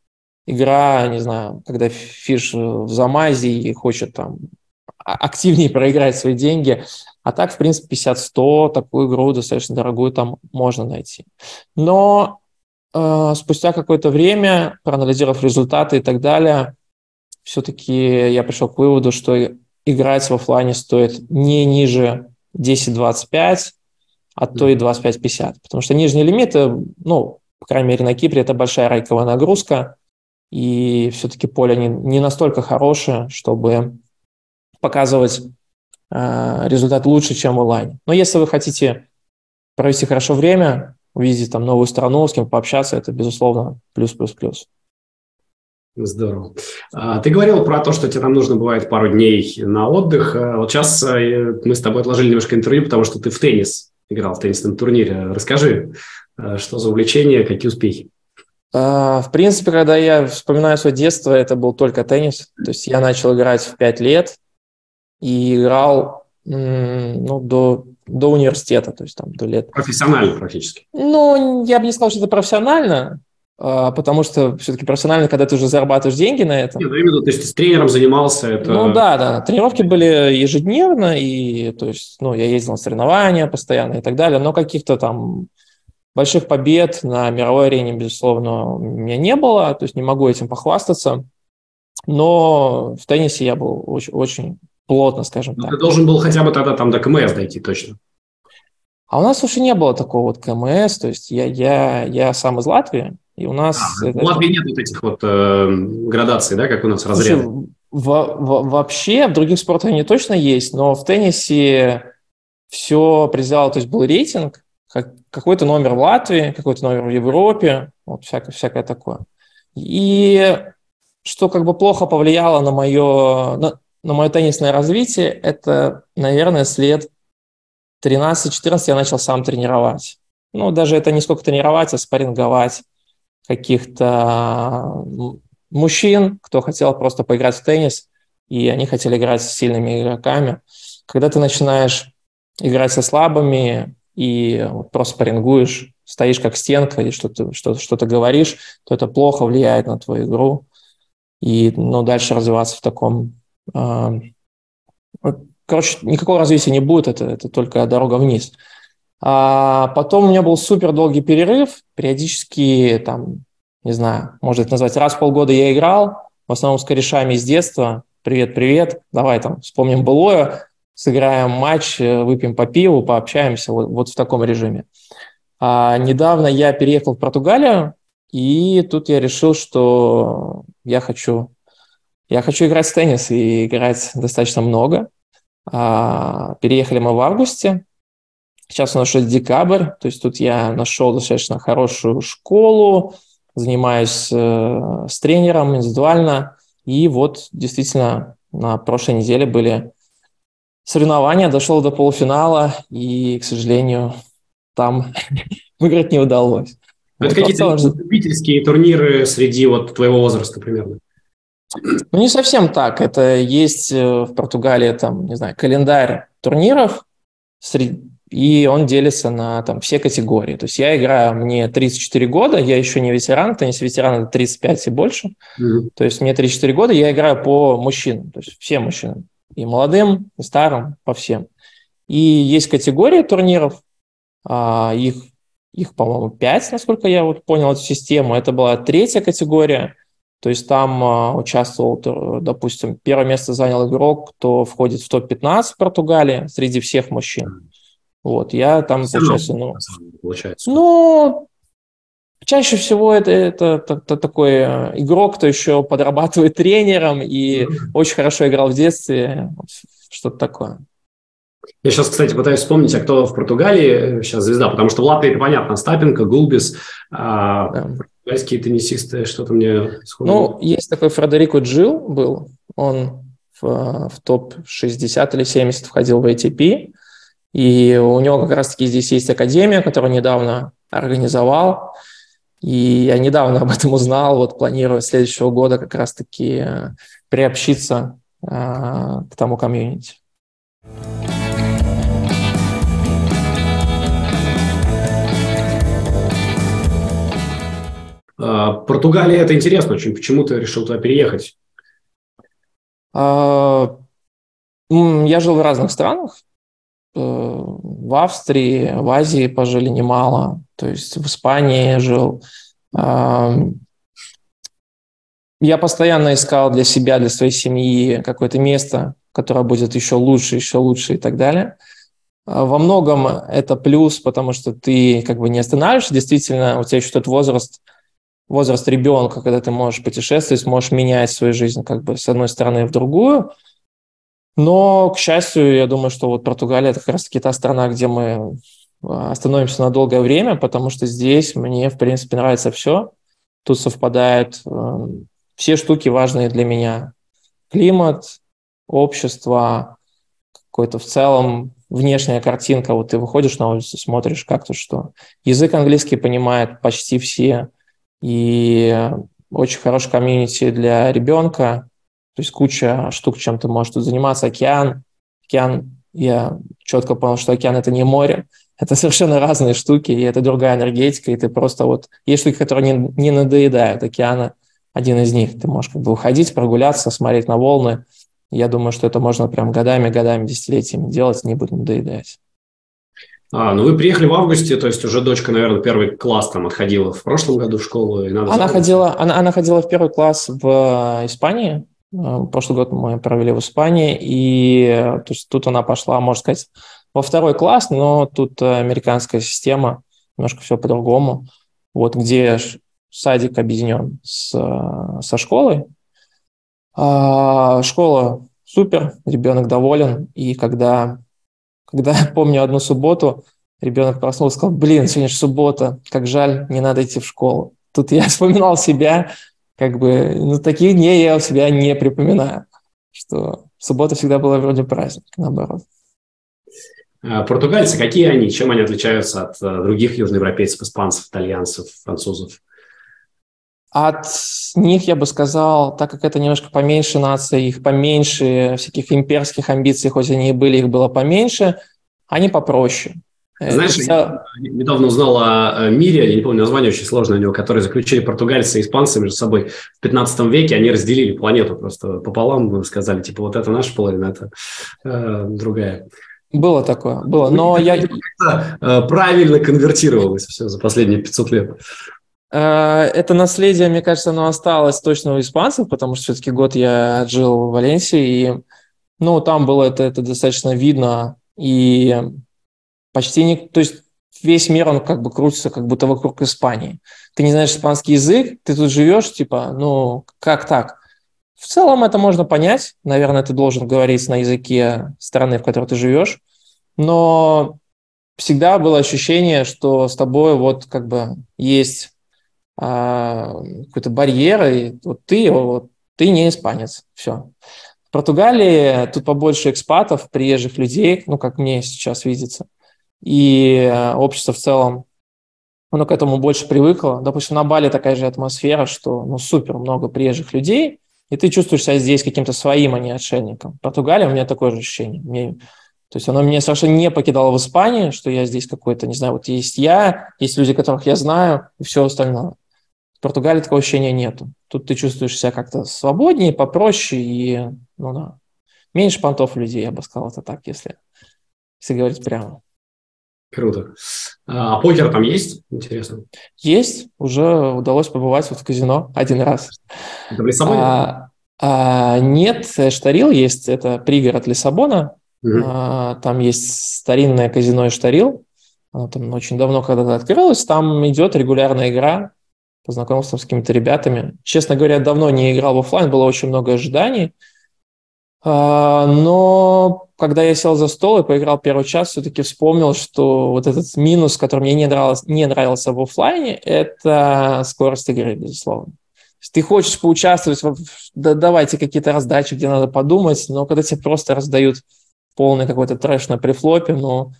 игра, не знаю, когда фиш в замазе и хочет там а, активнее проиграть свои деньги. А так, в принципе, 50-100, такую игру достаточно дорогую там можно найти. Но э, спустя какое-то время, проанализировав результаты и так далее, все-таки я пришел к выводу, что играть в офлайне стоит не ниже 10-25, а то и 25-50. Потому что нижние лимиты, ну, по крайней мере, на Кипре это большая райковая нагрузка, и все-таки поле не, не настолько хорошее, чтобы показывать э, результат лучше, чем в онлайне. Но если вы хотите провести хорошо время, увидеть там новую страну, с кем пообщаться, это, безусловно, плюс-плюс-плюс. Здорово. А, ты говорил про то, что тебе там нужно бывает пару дней на отдых. А, вот сейчас э, мы с тобой отложили немножко интервью, потому что ты в теннис играл в теннисном турнире. Расскажи, э, что за увлечение, какие успехи? А, в принципе, когда я вспоминаю свое детство, это был только теннис. То есть я начал играть в 5 лет и играл ну, до, до университета, то есть там до лет. Профессионально практически. Ну, я бы не сказал, что это профессионально, а, потому что все-таки профессионально, когда ты уже зарабатываешь деньги на этом. Нет, ну, именно, то есть ты с тренером занимался, это... Ну да, да, тренировки были ежедневно, и то есть, ну, я ездил на соревнования постоянно и так далее, но каких-то там больших побед на мировой арене, безусловно, у меня не было, то есть не могу этим похвастаться, но в теннисе я был очень, очень плотно, скажем но так. Ты должен был хотя бы тогда там до КМС дойти точно. А у нас уже не было такого вот КМС, то есть я, я, я сам из Латвии, и у нас... А, это... В Латвии нет вот этих вот э, градаций, да, как у нас разряды? В, в, вообще в других спортах они точно есть, но в теннисе все определяло, то есть был рейтинг, как, какой-то номер в Латвии, какой-то номер в Европе, вот всякое, всякое такое. И что как бы плохо повлияло на мое, на, на мое теннисное развитие, это, наверное, след 13-14 я начал сам тренировать. Ну, даже это не сколько тренировать, а спарринговать каких-то мужчин, кто хотел просто поиграть в теннис, и они хотели играть с сильными игроками. Когда ты начинаешь играть со слабыми и просто спаррингуешь, стоишь как стенка и что-то что, что говоришь, то это плохо влияет на твою игру. И ну, дальше развиваться в таком... Э, короче, никакого развития не будет, это, это только дорога вниз. А потом у меня был супер долгий перерыв, периодически там, не знаю, может назвать, раз в полгода я играл, в основном с корешами из детства, привет-привет, давай там вспомним былое, сыграем матч, выпьем по пиву, пообщаемся вот, вот в таком режиме. А недавно я переехал в Португалию, и тут я решил, что я хочу, я хочу играть в теннис и играть достаточно много. А, переехали мы в августе, Сейчас у нас уже декабрь, то есть тут я нашел достаточно хорошую школу, занимаюсь э, с тренером индивидуально. И вот действительно на прошлой неделе были соревнования, дошел до полуфинала, и, к сожалению, там выиграть не удалось. Это вот какие-то целом... любительские турниры среди вот твоего возраста примерно? Ну, не совсем так. Это есть э, в Португалии, там, не знаю, календарь турниров, и он делится на там, все категории. То есть я играю, мне 34 года, я еще не ветеран, то есть ветеран это 35 и больше. Mm-hmm. То есть мне 34 года, я играю по мужчинам, то есть всем мужчинам. И молодым, и старым, по всем. И есть категории турниров, а, их, их, по-моему, 5, насколько я вот понял эту систему. Это была третья категория, то есть там а, участвовал, допустим, первое место занял игрок, кто входит в топ-15 в Португалии среди всех мужчин. Вот, я там, получается, ну, получается. ну, чаще всего это, это, это, такой э, игрок, кто еще подрабатывает тренером и очень хорошо играл в детстве, что-то такое. Я сейчас, кстати, пытаюсь вспомнить, а кто в Португалии сейчас звезда, потому что в Латвии это понятно, Стапенко, Гулбис, а да. португальские теннисисты, что-то мне... Сходу... Ну, есть такой Фредерико Джил был, он в, в топ-60 или 70 входил в ATP, и у него как раз-таки здесь есть академия, которую недавно организовал, и я недавно об этом узнал, вот планирую следующего года как раз-таки э, приобщиться э, к тому комьюнити. А, Португалия это интересно очень. Почему ты решил туда переехать? А, я жил в разных странах. Э, в Австрии, в Азии пожили немало. То есть в Испании жил. Я постоянно искал для себя, для своей семьи какое-то место, которое будет еще лучше, еще лучше и так далее. Во многом это плюс, потому что ты как бы не останавливаешься. Действительно, у тебя еще тот возраст – возраст ребенка, когда ты можешь путешествовать, можешь менять свою жизнь как бы с одной стороны в другую. Но, к счастью, я думаю, что вот Португалия – это как раз-таки та страна, где мы а, остановимся на долгое время, потому что здесь мне, в принципе, нравится все. Тут совпадают э, все штуки важные для меня. Климат, общество, какой-то в целом внешняя картинка. Вот ты выходишь на улицу, смотришь, как то что. Язык английский понимает почти все – и очень хороший комьюнити для ребенка, то есть куча штук, чем ты можешь тут заниматься. Океан, океан, я четко понял, что океан – это не море, это совершенно разные штуки, и это другая энергетика, и ты просто вот… Есть штуки, которые не, не надоедают, океана один из них. Ты можешь как бы уходить, прогуляться, смотреть на волны. Я думаю, что это можно прям годами, годами, десятилетиями делать, не будет надоедать. А, ну вы приехали в августе, то есть уже дочка, наверное, первый класс там отходила в прошлом году в школу. И надо она, ходила, она, она ходила в первый класс в э, Испании. Э, прошлый год мы провели в Испании, и э, то есть тут она пошла, можно сказать, во второй класс, но тут американская система, немножко все по-другому. Вот где садик объединен с, со школой. А, школа супер, ребенок доволен, и когда когда я помню одну субботу, ребенок проснулся и сказал, блин, сегодня же суббота, как жаль, не надо идти в школу. Тут я вспоминал себя, как бы, ну, таких дней я у себя не припоминаю, что суббота всегда была вроде праздник, наоборот. А португальцы, какие они? Чем они отличаются от э, других южноевропейцев, испанцев, итальянцев, французов? От них, я бы сказал, так как это немножко поменьше нации, их поменьше всяких имперских амбиций, хоть они и были, их было поменьше, они попроще. Знаешь, это... я недавно узнал о мире, я не помню название, очень сложное у него, который заключили португальцы и испанцы между собой в 15 веке, они разделили планету просто пополам, сказали, типа, вот это наша половина, это э, другая. Было такое, было, но я... Э, правильно конвертировалось все за последние 500 лет. Э, это наследие, мне кажется, оно осталось точно у испанцев, потому что все-таки год я жил в Валенсии, и ну, там было это, это достаточно видно, и почти не... То есть весь мир, он как бы крутится как будто вокруг Испании. Ты не знаешь испанский язык, ты тут живешь, типа, ну, как так? В целом это можно понять. Наверное, ты должен говорить на языке страны, в которой ты живешь. Но всегда было ощущение, что с тобой вот как бы есть а, какой-то барьер, и вот ты, вот, ты не испанец, все. В Португалии тут побольше экспатов, приезжих людей, ну, как мне сейчас видится, и э, общество в целом, оно к этому больше привыкло. Допустим, на Бали такая же атмосфера, что, ну, супер много приезжих людей, и ты чувствуешь себя здесь каким-то своим, а не отшельником. В Португалии у меня такое же ощущение. Мне, то есть оно меня совершенно не покидало в Испании, что я здесь какой-то, не знаю, вот есть я, есть люди, которых я знаю, и все остальное. Португалии такого ощущения нету. Тут ты чувствуешь себя как-то свободнее, попроще и, ну да, меньше понтов людей, я бы сказал это так, если, если говорить прямо. Круто. А, а покер там есть? Интересно. Есть. Уже удалось побывать вот в казино один раз. Это в Лиссабоне? А, а, нет, Штарил есть. Это пригород Лиссабона. Угу. А, там есть старинное казино Штарил. Оно там очень давно когда-то открылось. Там идет регулярная игра познакомился с какими-то ребятами. Честно говоря, давно не играл в офлайн, было очень много ожиданий. А, но когда я сел за стол и поиграл первый час, все-таки вспомнил, что вот этот минус, который мне не нравился, не нравился в офлайне, это скорость игры, безусловно. Ты хочешь поучаствовать, да, давайте какие-то раздачи, где надо подумать, но когда тебе просто раздают полный какой-то трэш на префлопе, ну,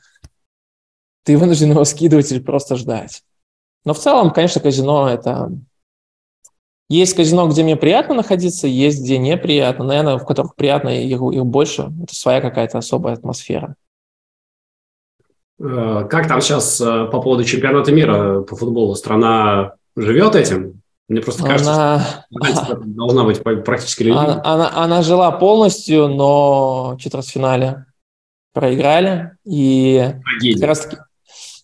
ты вынужден его скидывать или просто ждать. Но в целом, конечно, казино – это есть казино, где мне приятно находиться, есть где неприятно. Наверное, в которых приятно, их, их больше. Это своя какая-то особая атмосфера. Э, как там сейчас э, по поводу чемпионата мира по футболу? Страна живет этим? Мне просто кажется, она... что должна быть практически она, она, она жила полностью, но в четвертьфинале проиграли. И как раз таки,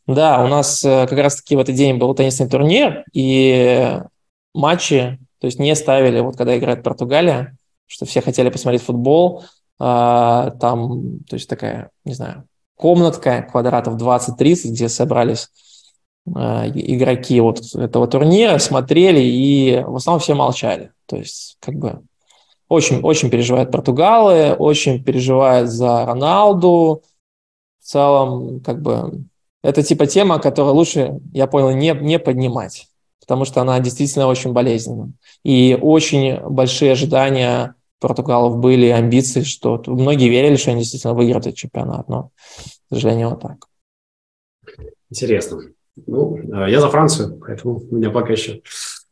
да, у нас э, как раз-таки в этот день был теннисный турнир, и матчи, то есть не ставили, вот когда играет Португалия, что все хотели посмотреть футбол, а, там, то есть такая, не знаю, комнатка квадратов 20-30, где собрались а, игроки вот этого турнира, смотрели и в основном все молчали. То есть как бы очень, очень переживают португалы, очень переживают за Роналду. В целом, как бы, это типа тема, которую лучше, я понял, не, не поднимать потому что она действительно очень болезненна. И очень большие ожидания португалов были, амбиции, что многие верили, что они действительно выиграют этот чемпионат, но, к сожалению, вот так. Интересно. Ну, э, я за Францию, поэтому у меня пока еще...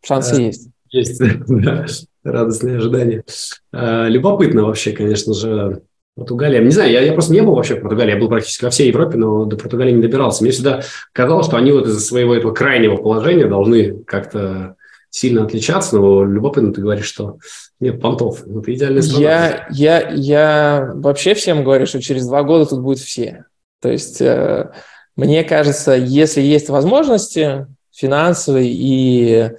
Шансы э, есть. Есть, да, радостные ожидания. Э, любопытно вообще, конечно же, Португалия. Не знаю, я, я просто не был вообще в Португалии, я был практически во всей Европе, но до Португалии не добирался. Мне всегда казалось, что они вот из-за своего этого крайнего положения должны как-то сильно отличаться, но любопытно ты говоришь, что нет понтов. Это идеальная страна. Я, я, я вообще всем говорю, что через два года тут будут все. То есть э, мне кажется, если есть возможности финансовые и,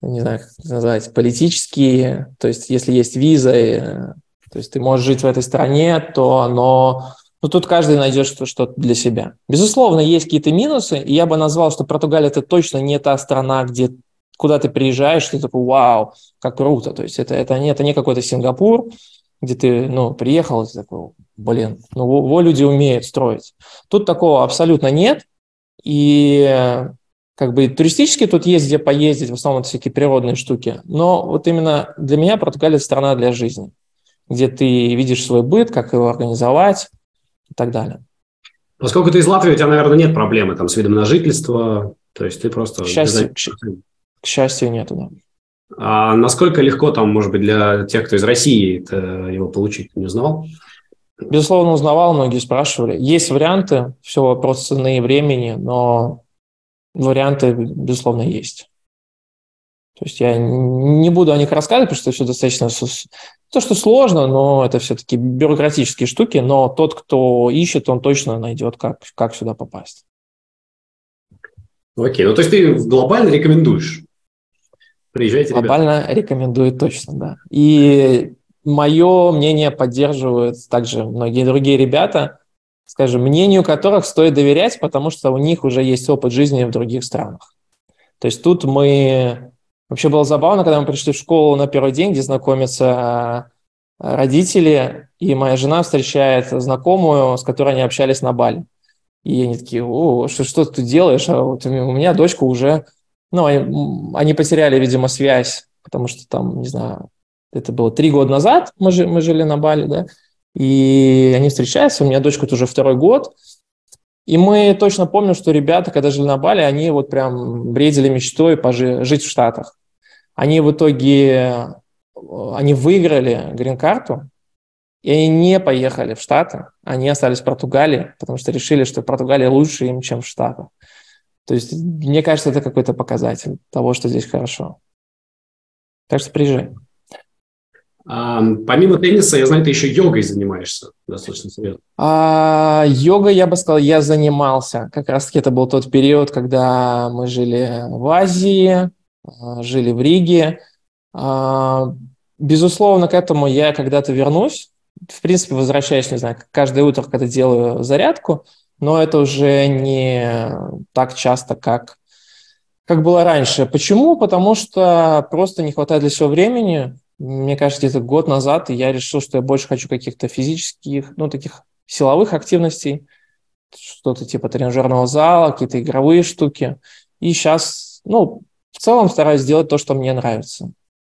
не знаю, как это назвать, политические, то есть если есть виза, то есть ты можешь жить в этой стране, то оно... Ну, тут каждый найдет что-то для себя. Безусловно, есть какие-то минусы, и я бы назвал, что Португалия – это точно не та страна, где куда ты приезжаешь, ты такой, вау, как круто. То есть это, это, не, это не какой-то Сингапур, где ты, ну, приехал, и ты такой, блин, ну, во люди умеют строить. Тут такого абсолютно нет, и как бы туристически тут есть где поездить, в основном это всякие природные штуки, но вот именно для меня Португалия – страна для жизни где ты видишь свой быт, как его организовать и так далее. Поскольку ты из Латвии, у тебя, наверное, нет проблемы там с видом на жительство, то есть ты просто... К счастью, к, к счастью нету, да. А насколько легко там, может быть, для тех, кто из России это его получить, не узнавал? Безусловно, узнавал, многие спрашивали. Есть варианты, все вопрос цены и времени, но варианты, безусловно, есть. То есть я не буду о них рассказывать, потому что все достаточно... То, что сложно, но это все-таки бюрократические штуки, но тот, кто ищет, он точно найдет, как, как сюда попасть. Окей, ну то есть ты глобально рекомендуешь? Приезжайте, Глобально ребята. рекомендую точно, да. И мое мнение поддерживают также многие другие ребята, скажем, мнению которых стоит доверять, потому что у них уже есть опыт жизни в других странах. То есть тут мы Вообще было забавно, когда мы пришли в школу на первый день, где знакомятся э, родители, и моя жена встречает знакомую, с которой они общались на Бали. И они такие, о, что, что ты делаешь? А вот у меня дочка уже... Ну, они, они потеряли, видимо, связь, потому что там, не знаю, это было три года назад, мы, жили, мы жили на Бали, да, и они встречаются, у меня дочка уже второй год, и мы точно помним, что ребята, когда жили на Бали, они вот прям бредили мечтой пожи- жить в Штатах. Они в итоге, они выиграли грин-карту, и они не поехали в Штаты, они остались в Португалии, потому что решили, что Португалия лучше им, чем в Штатах. То есть, мне кажется, это какой-то показатель того, что здесь хорошо. Так что приезжай. А, помимо тенниса, я знаю, ты еще йогой занимаешься достаточно серьезно. А, йога, я бы сказал, я занимался. Как раз-таки это был тот период, когда мы жили в Азии, жили в Риге. А, безусловно, к этому я когда-то вернусь. В принципе, возвращаюсь, не знаю, каждое утро, когда делаю зарядку, но это уже не так часто, как, как было раньше. Почему? Потому что просто не хватает для всего времени мне кажется, где-то год назад я решил, что я больше хочу каких-то физических, ну, таких силовых активностей, что-то типа тренажерного зала, какие-то игровые штуки. И сейчас, ну, в целом стараюсь сделать то, что мне нравится.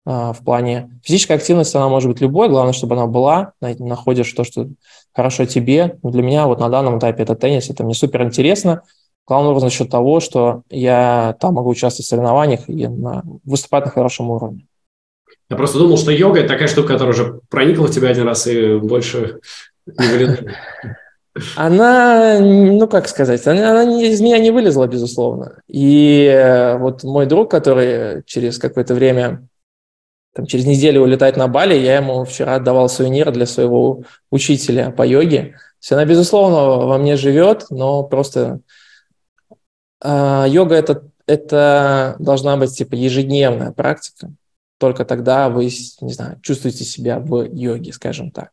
А, в плане физической активности она может быть любой, главное, чтобы она была, находишь то, что хорошо тебе. Для меня вот на данном этапе это теннис, это мне супер интересно. Главным образом за счет того, что я там могу участвовать в соревнованиях и выступать на хорошем уровне. Я просто думал, что йога – это такая штука, которая уже проникла в тебя один раз и больше не вылезла. Она, ну как сказать, она, она из меня не вылезла, безусловно. И э, вот мой друг, который через какое-то время, там, через неделю улетает на Бали, я ему вчера отдавал сувенир для своего учителя по йоге. То есть она, безусловно, во мне живет, но просто э, йога это, это должна быть типа ежедневная практика только тогда вы, не знаю, чувствуете себя в йоге, скажем так.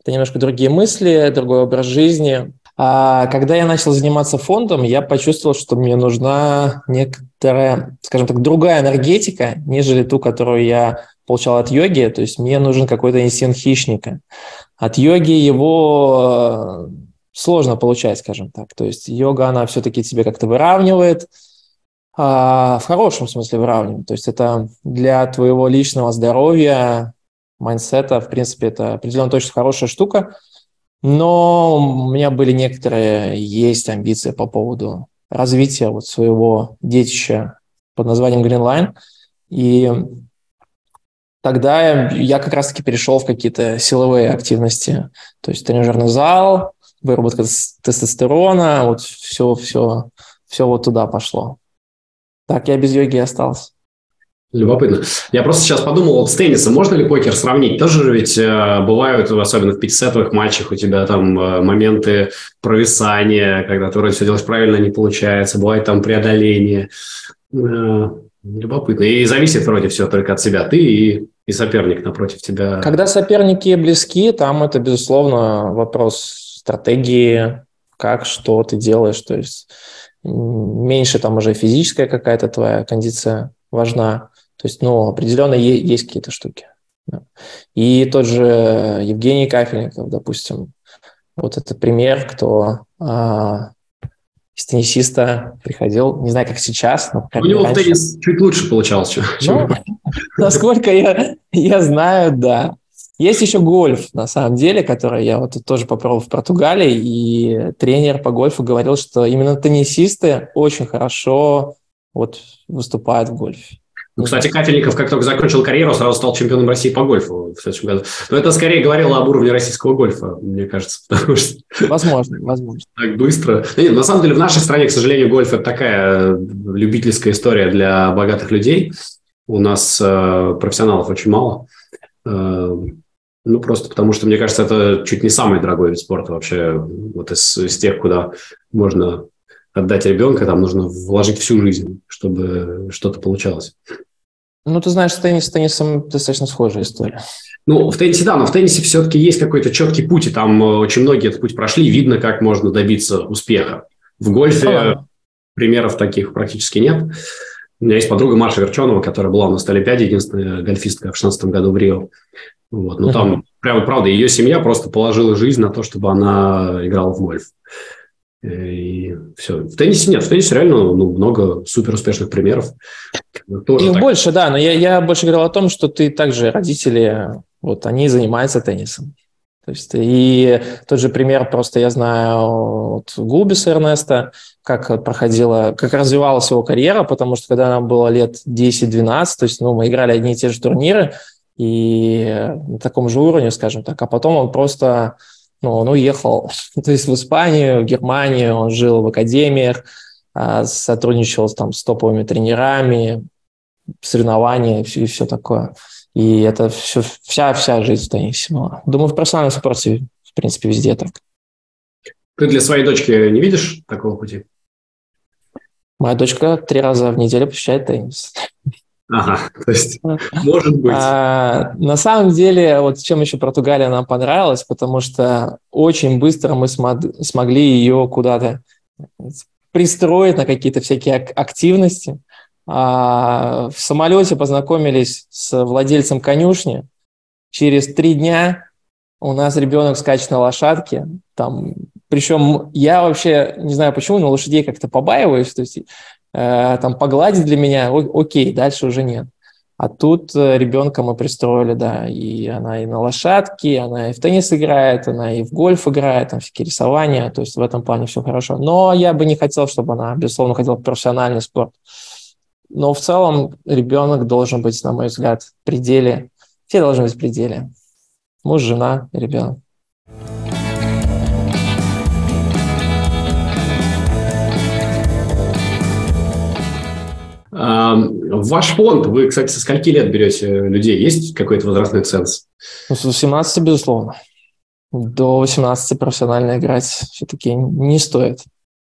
Это немножко другие мысли, другой образ жизни. А когда я начал заниматься фондом, я почувствовал, что мне нужна некоторая, скажем так, другая энергетика, нежели ту, которую я получал от йоги. То есть мне нужен какой-то инстинкт хищника. От йоги его э, сложно получать, скажем так. То есть йога, она все-таки тебе как-то выравнивает, а, в хорошем смысле выравнивать. То есть это для твоего личного здоровья, майнсета, в принципе, это определенно точно хорошая штука. Но у меня были некоторые, есть амбиции по поводу развития вот своего детища под названием Greenline. И тогда я как раз-таки перешел в какие-то силовые активности. То есть тренажерный зал, выработка тестостерона, вот все, все, все вот туда пошло. Так, я без йоги остался. Любопытно. Я просто сейчас подумал, вот с теннисом можно ли покер сравнить? Тоже же ведь э, бывают, особенно в пятисетовых матчах, у тебя там э, моменты провисания, когда ты вроде все делаешь правильно, не получается, бывает там преодоление. Э, любопытно. И зависит вроде все только от себя. Ты и, и соперник напротив тебя. Когда соперники близки, там это, безусловно, вопрос стратегии, как, что ты делаешь. То есть меньше там уже физическая какая-то твоя кондиция важна. То есть, ну, определенно есть какие-то штуки. И тот же Евгений Кафельников, допустим, вот это пример, кто а, из теннисиста приходил, не знаю, как сейчас, но У него раньше. в теннис чуть лучше получалось, чем, ну, Насколько я, я знаю, да. Есть еще гольф, на самом деле, который я вот тоже попробовал в Португалии, и тренер по гольфу говорил, что именно теннисисты очень хорошо вот выступают в гольфе. Ну, кстати, Кафельников, как только закончил карьеру, сразу стал чемпионом России по гольфу в следующем году. Но это скорее говорило об уровне российского гольфа, мне кажется. Потому что возможно, возможно. Так быстро. нет, на самом деле, в нашей стране, к сожалению, гольф – это такая любительская история для богатых людей. У нас э, профессионалов очень мало. Э, ну, просто потому что, мне кажется, это чуть не самый дорогой вид спорта вообще. Вот из, из тех, куда можно отдать ребенка, там нужно вложить всю жизнь, чтобы что-то получалось. Ну, ты знаешь, с, теннис, с теннисом достаточно схожая история. Ну, в теннисе, да, но в теннисе все-таки есть какой-то четкий путь, и там э, очень многие этот путь прошли, видно, как можно добиться успеха. В гольфе а. примеров таких практически нет. У меня есть подруга Маша Верченова, которая была у нас на Олимпиаде, единственная гольфистка в 2016 году в Рио. Вот. Но uh-huh. там, прямо, правда, ее семья просто положила жизнь на то, чтобы она играла в гольф. И все. В теннисе нет. В теннисе реально ну, много супер успешных примеров. Тоже Их так. больше, да. Но я, я больше говорил о том, что ты также родители, вот они занимаются теннисом. То есть, и тот же пример, просто я знаю от Гулбиса Эрнеста, как проходила, как развивалась его карьера, потому что когда нам было лет 10-12, то есть ну, мы играли одни и те же турниры, и на таком же уровне, скажем так, а потом он просто, ну, он уехал, то есть в Испанию, в Германию, он жил в академиях, а, сотрудничал там с топовыми тренерами, соревнования и все, и все такое. И это все, вся, вся жизнь в теннисе была. Думаю, в профессиональном спорте, в принципе, везде так. Ты для своей дочки не видишь такого пути? Моя дочка три раза в неделю посещает теннис. Ага, то есть, может быть. А, на самом деле, вот чем еще Португалия нам понравилась, потому что очень быстро мы смог, смогли ее куда-то пристроить на какие-то всякие активности. А в самолете познакомились с владельцем конюшни. Через три дня у нас ребенок скачет на лошадке. Там, причем я вообще не знаю почему, но лошадей как-то побаиваюсь. То есть э, там погладить для меня окей, дальше уже нет. А тут э, ребенка мы пристроили, да, и она и на лошадке, она и в теннис играет, она и в гольф играет, там всякие рисования, то есть в этом плане все хорошо. Но я бы не хотел, чтобы она, безусловно, хотела профессиональный спорт. Но в целом ребенок должен быть, на мой взгляд, в пределе, все должны быть в пределе. Муж, жена, ребенок. Ваш фонд, вы, кстати, со скольки лет берете людей? Есть какой-то возрастной ценз? Ну, с 18, безусловно. До 18 профессионально играть все-таки не стоит.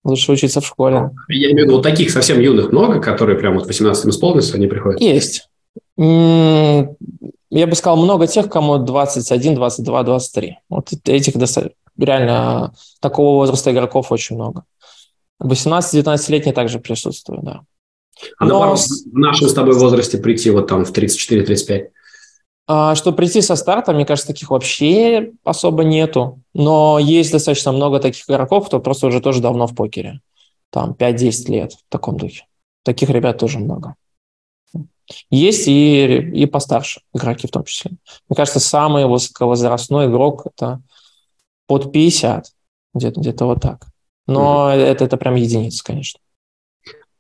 Лучше учиться в школе. Я имею в виду, вот таких совсем юных много, которые прямо вот 18 исполнились, они приходят? Есть. Я бы сказал, много тех, кому 21, 22, 23. Вот этих реально такого возраста игроков очень много. 18-19-летние также присутствуют, да. А Но... наоборот, в нашем с тобой возрасте прийти вот там в 34-35? А, Чтобы прийти со старта, мне кажется, таких вообще особо нету. Но есть достаточно много таких игроков, кто просто уже тоже давно в покере. Там 5-10 лет в таком духе. Таких ребят тоже много. Есть и, и постарше игроки в том числе. Мне кажется, самый высоковозрастной игрок – это под 50, где-то где вот так. Но mm-hmm. это, это прям единица, конечно.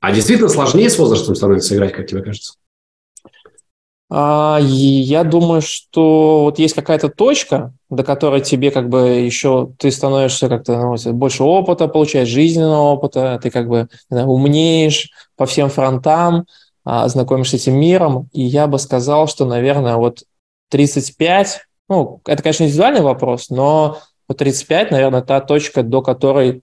А действительно сложнее с возрастом становится играть, как тебе кажется? А, я думаю, что вот есть какая-то точка, до которой тебе как бы еще ты становишься как-то ну, больше опыта, получаешь жизненного опыта, ты как бы знаю, умнеешь по всем фронтам, а, знакомишься с этим миром. И я бы сказал, что, наверное, вот 35, ну, это, конечно, индивидуальный вопрос, но вот 35, наверное, та точка, до которой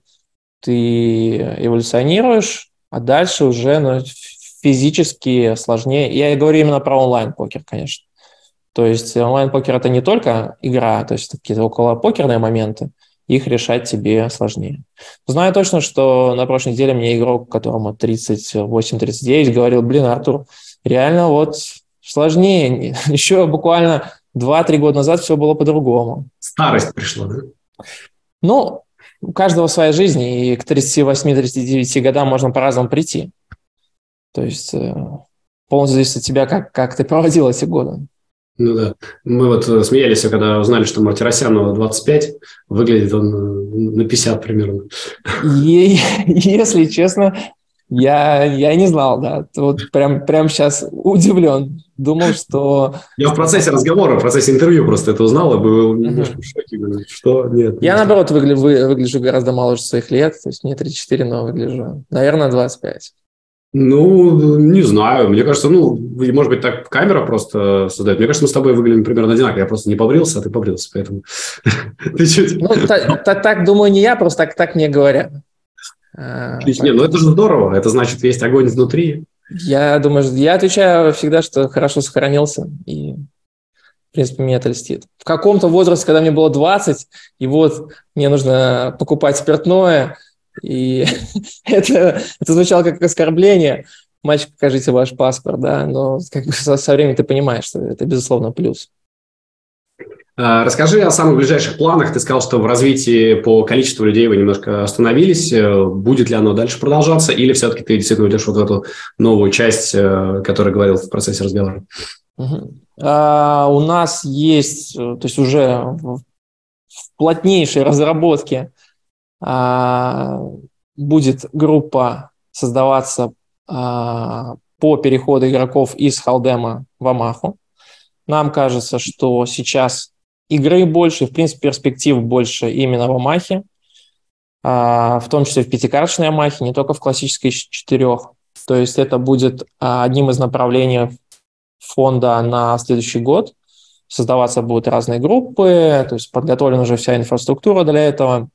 ты эволюционируешь, а дальше уже ну, физически сложнее. Я говорю именно про онлайн-покер, конечно. То есть онлайн-покер – это не только игра, то есть какие-то около покерные моменты, их решать тебе сложнее. Знаю точно, что на прошлой неделе мне игрок, которому 38-39, говорил, блин, Артур, реально вот сложнее. Еще буквально 2-3 года назад все было по-другому. Старость пришла, да? Ну, у каждого своя жизнь, и к 38-39 годам можно по-разному прийти. То есть э, полностью зависит от тебя, как, как ты проводил эти годы. Ну да. Мы вот э, смеялись, когда узнали, что Мартиросяну 25, выглядит он э, на 50 примерно. И, если честно, я, я не знал, да. Вот прям, прям сейчас удивлен. Думал, что... Я в процессе разговора, в процессе интервью просто это узнал, и был немножко в шоке. Говорю, что? Нет. Я, наоборот, выгля... вы... выгляжу гораздо моложе своих лет. То есть мне 34, но выгляжу, наверное, 25. Ну, не знаю. Мне кажется, ну, может быть, так камера просто создает. Мне кажется, мы с тобой выглядим примерно одинаково. Я просто не побрился, а ты побрился, поэтому ты чуть... Ну, так, думаю, не я, просто так, мне говорят. Отлично. Не, ну это же здорово. Это значит, есть огонь внутри. Я думаю, я отвечаю всегда, что хорошо сохранился. И, в принципе, меня это льстит. В каком-то возрасте, когда мне было 20, и вот мне нужно покупать спиртное, и это, это звучало как оскорбление. Мальчик, покажите ваш паспорт, да, но как бы со, со временем ты понимаешь, что это, безусловно, плюс. А, расскажи о самых ближайших планах. Ты сказал, что в развитии по количеству людей вы немножко остановились. Э, будет ли оно дальше продолжаться, или все-таки ты действительно уйдешь вот в эту новую часть, э, которую говорил в процессе разговора? Угу. А, у нас есть, э, то есть уже в плотнейшей разработке а, будет группа создаваться а, по переходу игроков из Халдема в Амаху. Нам кажется, что сейчас игры больше, в принципе, перспектив больше именно в Амахе, а, в том числе в пятикарточной Амахе, не только в классической четырех. То есть это будет а, одним из направлений фонда на следующий год. Создаваться будут разные группы, то есть подготовлена уже вся инфраструктура для этого.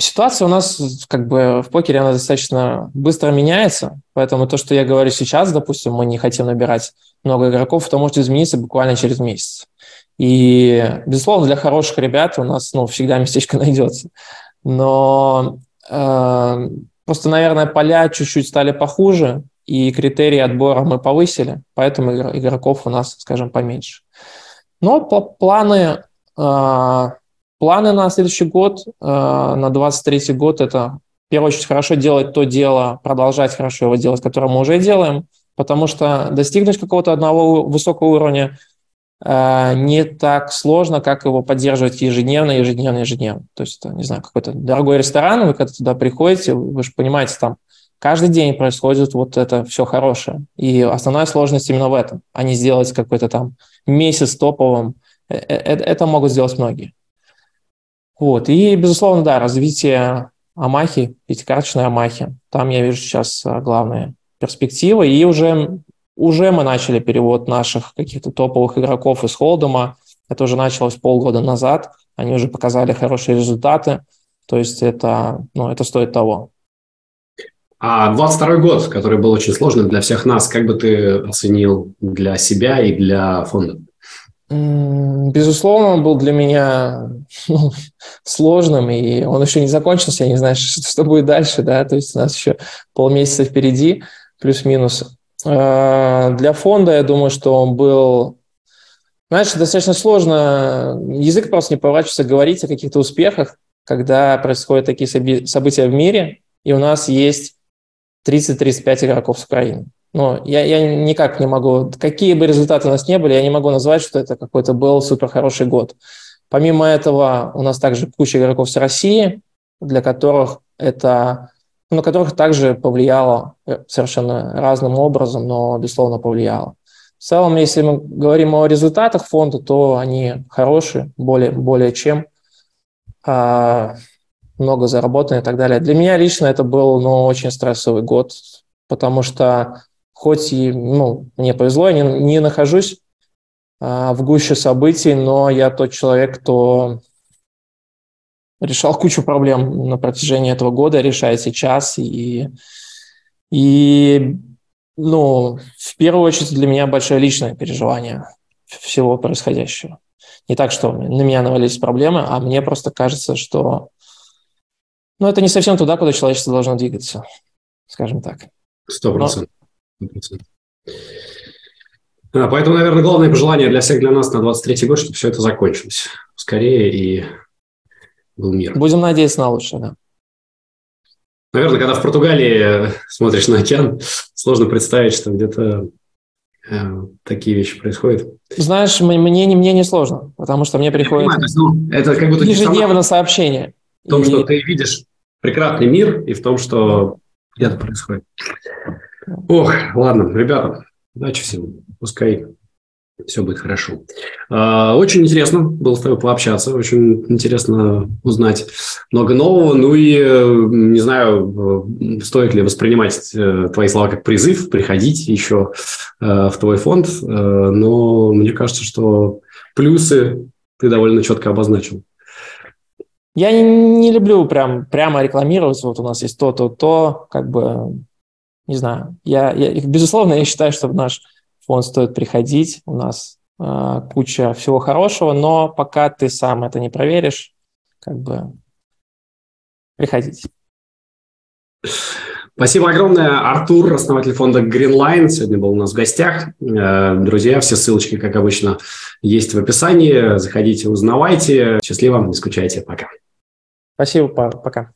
Ситуация у нас как бы в покере, она достаточно быстро меняется, поэтому то, что я говорю сейчас, допустим, мы не хотим набирать много игроков, это может измениться буквально через месяц. И, безусловно, для хороших ребят у нас ну, всегда местечко найдется. Но э, Просто, наверное, поля чуть-чуть стали похуже, и критерии отбора мы повысили, поэтому игроков у нас, скажем, поменьше. Но планы, а, планы на следующий год, а, на 23 год, это в первую очередь хорошо делать то дело, продолжать хорошо его делать, которое мы уже делаем, потому что достигнуть какого-то одного высокого уровня а, не так сложно, как его поддерживать ежедневно, ежедневно, ежедневно. То есть, не знаю, какой-то дорогой ресторан, вы когда туда приходите, вы же понимаете, там каждый день происходит вот это все хорошее. И основная сложность именно в этом, а не сделать какой-то там месяц топовым. Это, э, это могут сделать многие. Вот. И, безусловно, да, развитие Амахи, пятикарточной Амахи. Там я вижу сейчас а, главные перспективы. И уже, уже мы начали перевод наших каких-то топовых игроков из Холдома. Это уже началось полгода назад. Они уже показали хорошие результаты. То есть это, ну, это стоит того. А 22 год, который был очень сложным для всех нас, как бы ты оценил для себя и для фонда? Безусловно, он был для меня ну, сложным, и он еще не закончился, я не знаю, что, что будет дальше, да, то есть у нас еще полмесяца впереди, плюс-минус. А, для фонда, я думаю, что он был знаешь, достаточно сложно, язык просто не поворачивается говорить о каких-то успехах, когда происходят такие события в мире, и у нас есть 30-35 игроков с Украины. Но я, я никак не могу, какие бы результаты у нас не были, я не могу назвать, что это какой-то был супер хороший год. Помимо этого, у нас также куча игроков с России, для которых это, на которых также повлияло э, совершенно разным образом, но, безусловно, повлияло. В целом, если мы говорим о результатах фонда, то они хорошие, более, более чем. А, много заработано и так далее. Для меня лично это был ну, очень стрессовый год, потому что хоть и ну, мне повезло, я не, не нахожусь а, в гуще событий, но я тот человек, кто решал кучу проблем на протяжении этого года, решает сейчас. И, и ну, в первую очередь для меня большое личное переживание всего происходящего. Не так, что на меня навалились проблемы, а мне просто кажется, что но это не совсем туда, куда человечество должно двигаться, скажем так. Сто процентов. А, поэтому, наверное, главное пожелание для всех, для нас на 23-й год, чтобы все это закончилось скорее и был мир. Будем надеяться на лучшее, да. Наверное, когда в Португалии смотришь на океан, сложно представить, что где-то э, такие вещи происходят. Знаешь, мне, мне, мне не сложно, потому что мне приходит понимаю, ну, это как будто ежедневно сообщение. В том, и... что ты видишь прекрасный мир и в том, что где-то происходит. Ох, ладно, ребята, удачи всем. Пускай все будет хорошо. А, очень интересно было с тобой пообщаться, очень интересно узнать много нового. Ну и, не знаю, стоит ли воспринимать э, твои слова как призыв, приходить еще э, в твой фонд, э, но мне кажется, что плюсы ты довольно четко обозначил. Я не, не люблю прям прямо рекламировать, вот у нас есть то, то, то, как бы, не знаю. Я, я, безусловно, я считаю, что в наш фонд стоит приходить, у нас э, куча всего хорошего, но пока ты сам это не проверишь, как бы приходите. Спасибо огромное. Артур, основатель фонда Greenline, сегодня был у нас в гостях. Э, друзья, все ссылочки, как обычно, есть в описании. Заходите, узнавайте. Счастливо, не скучайте. Пока. Спасибо, пока.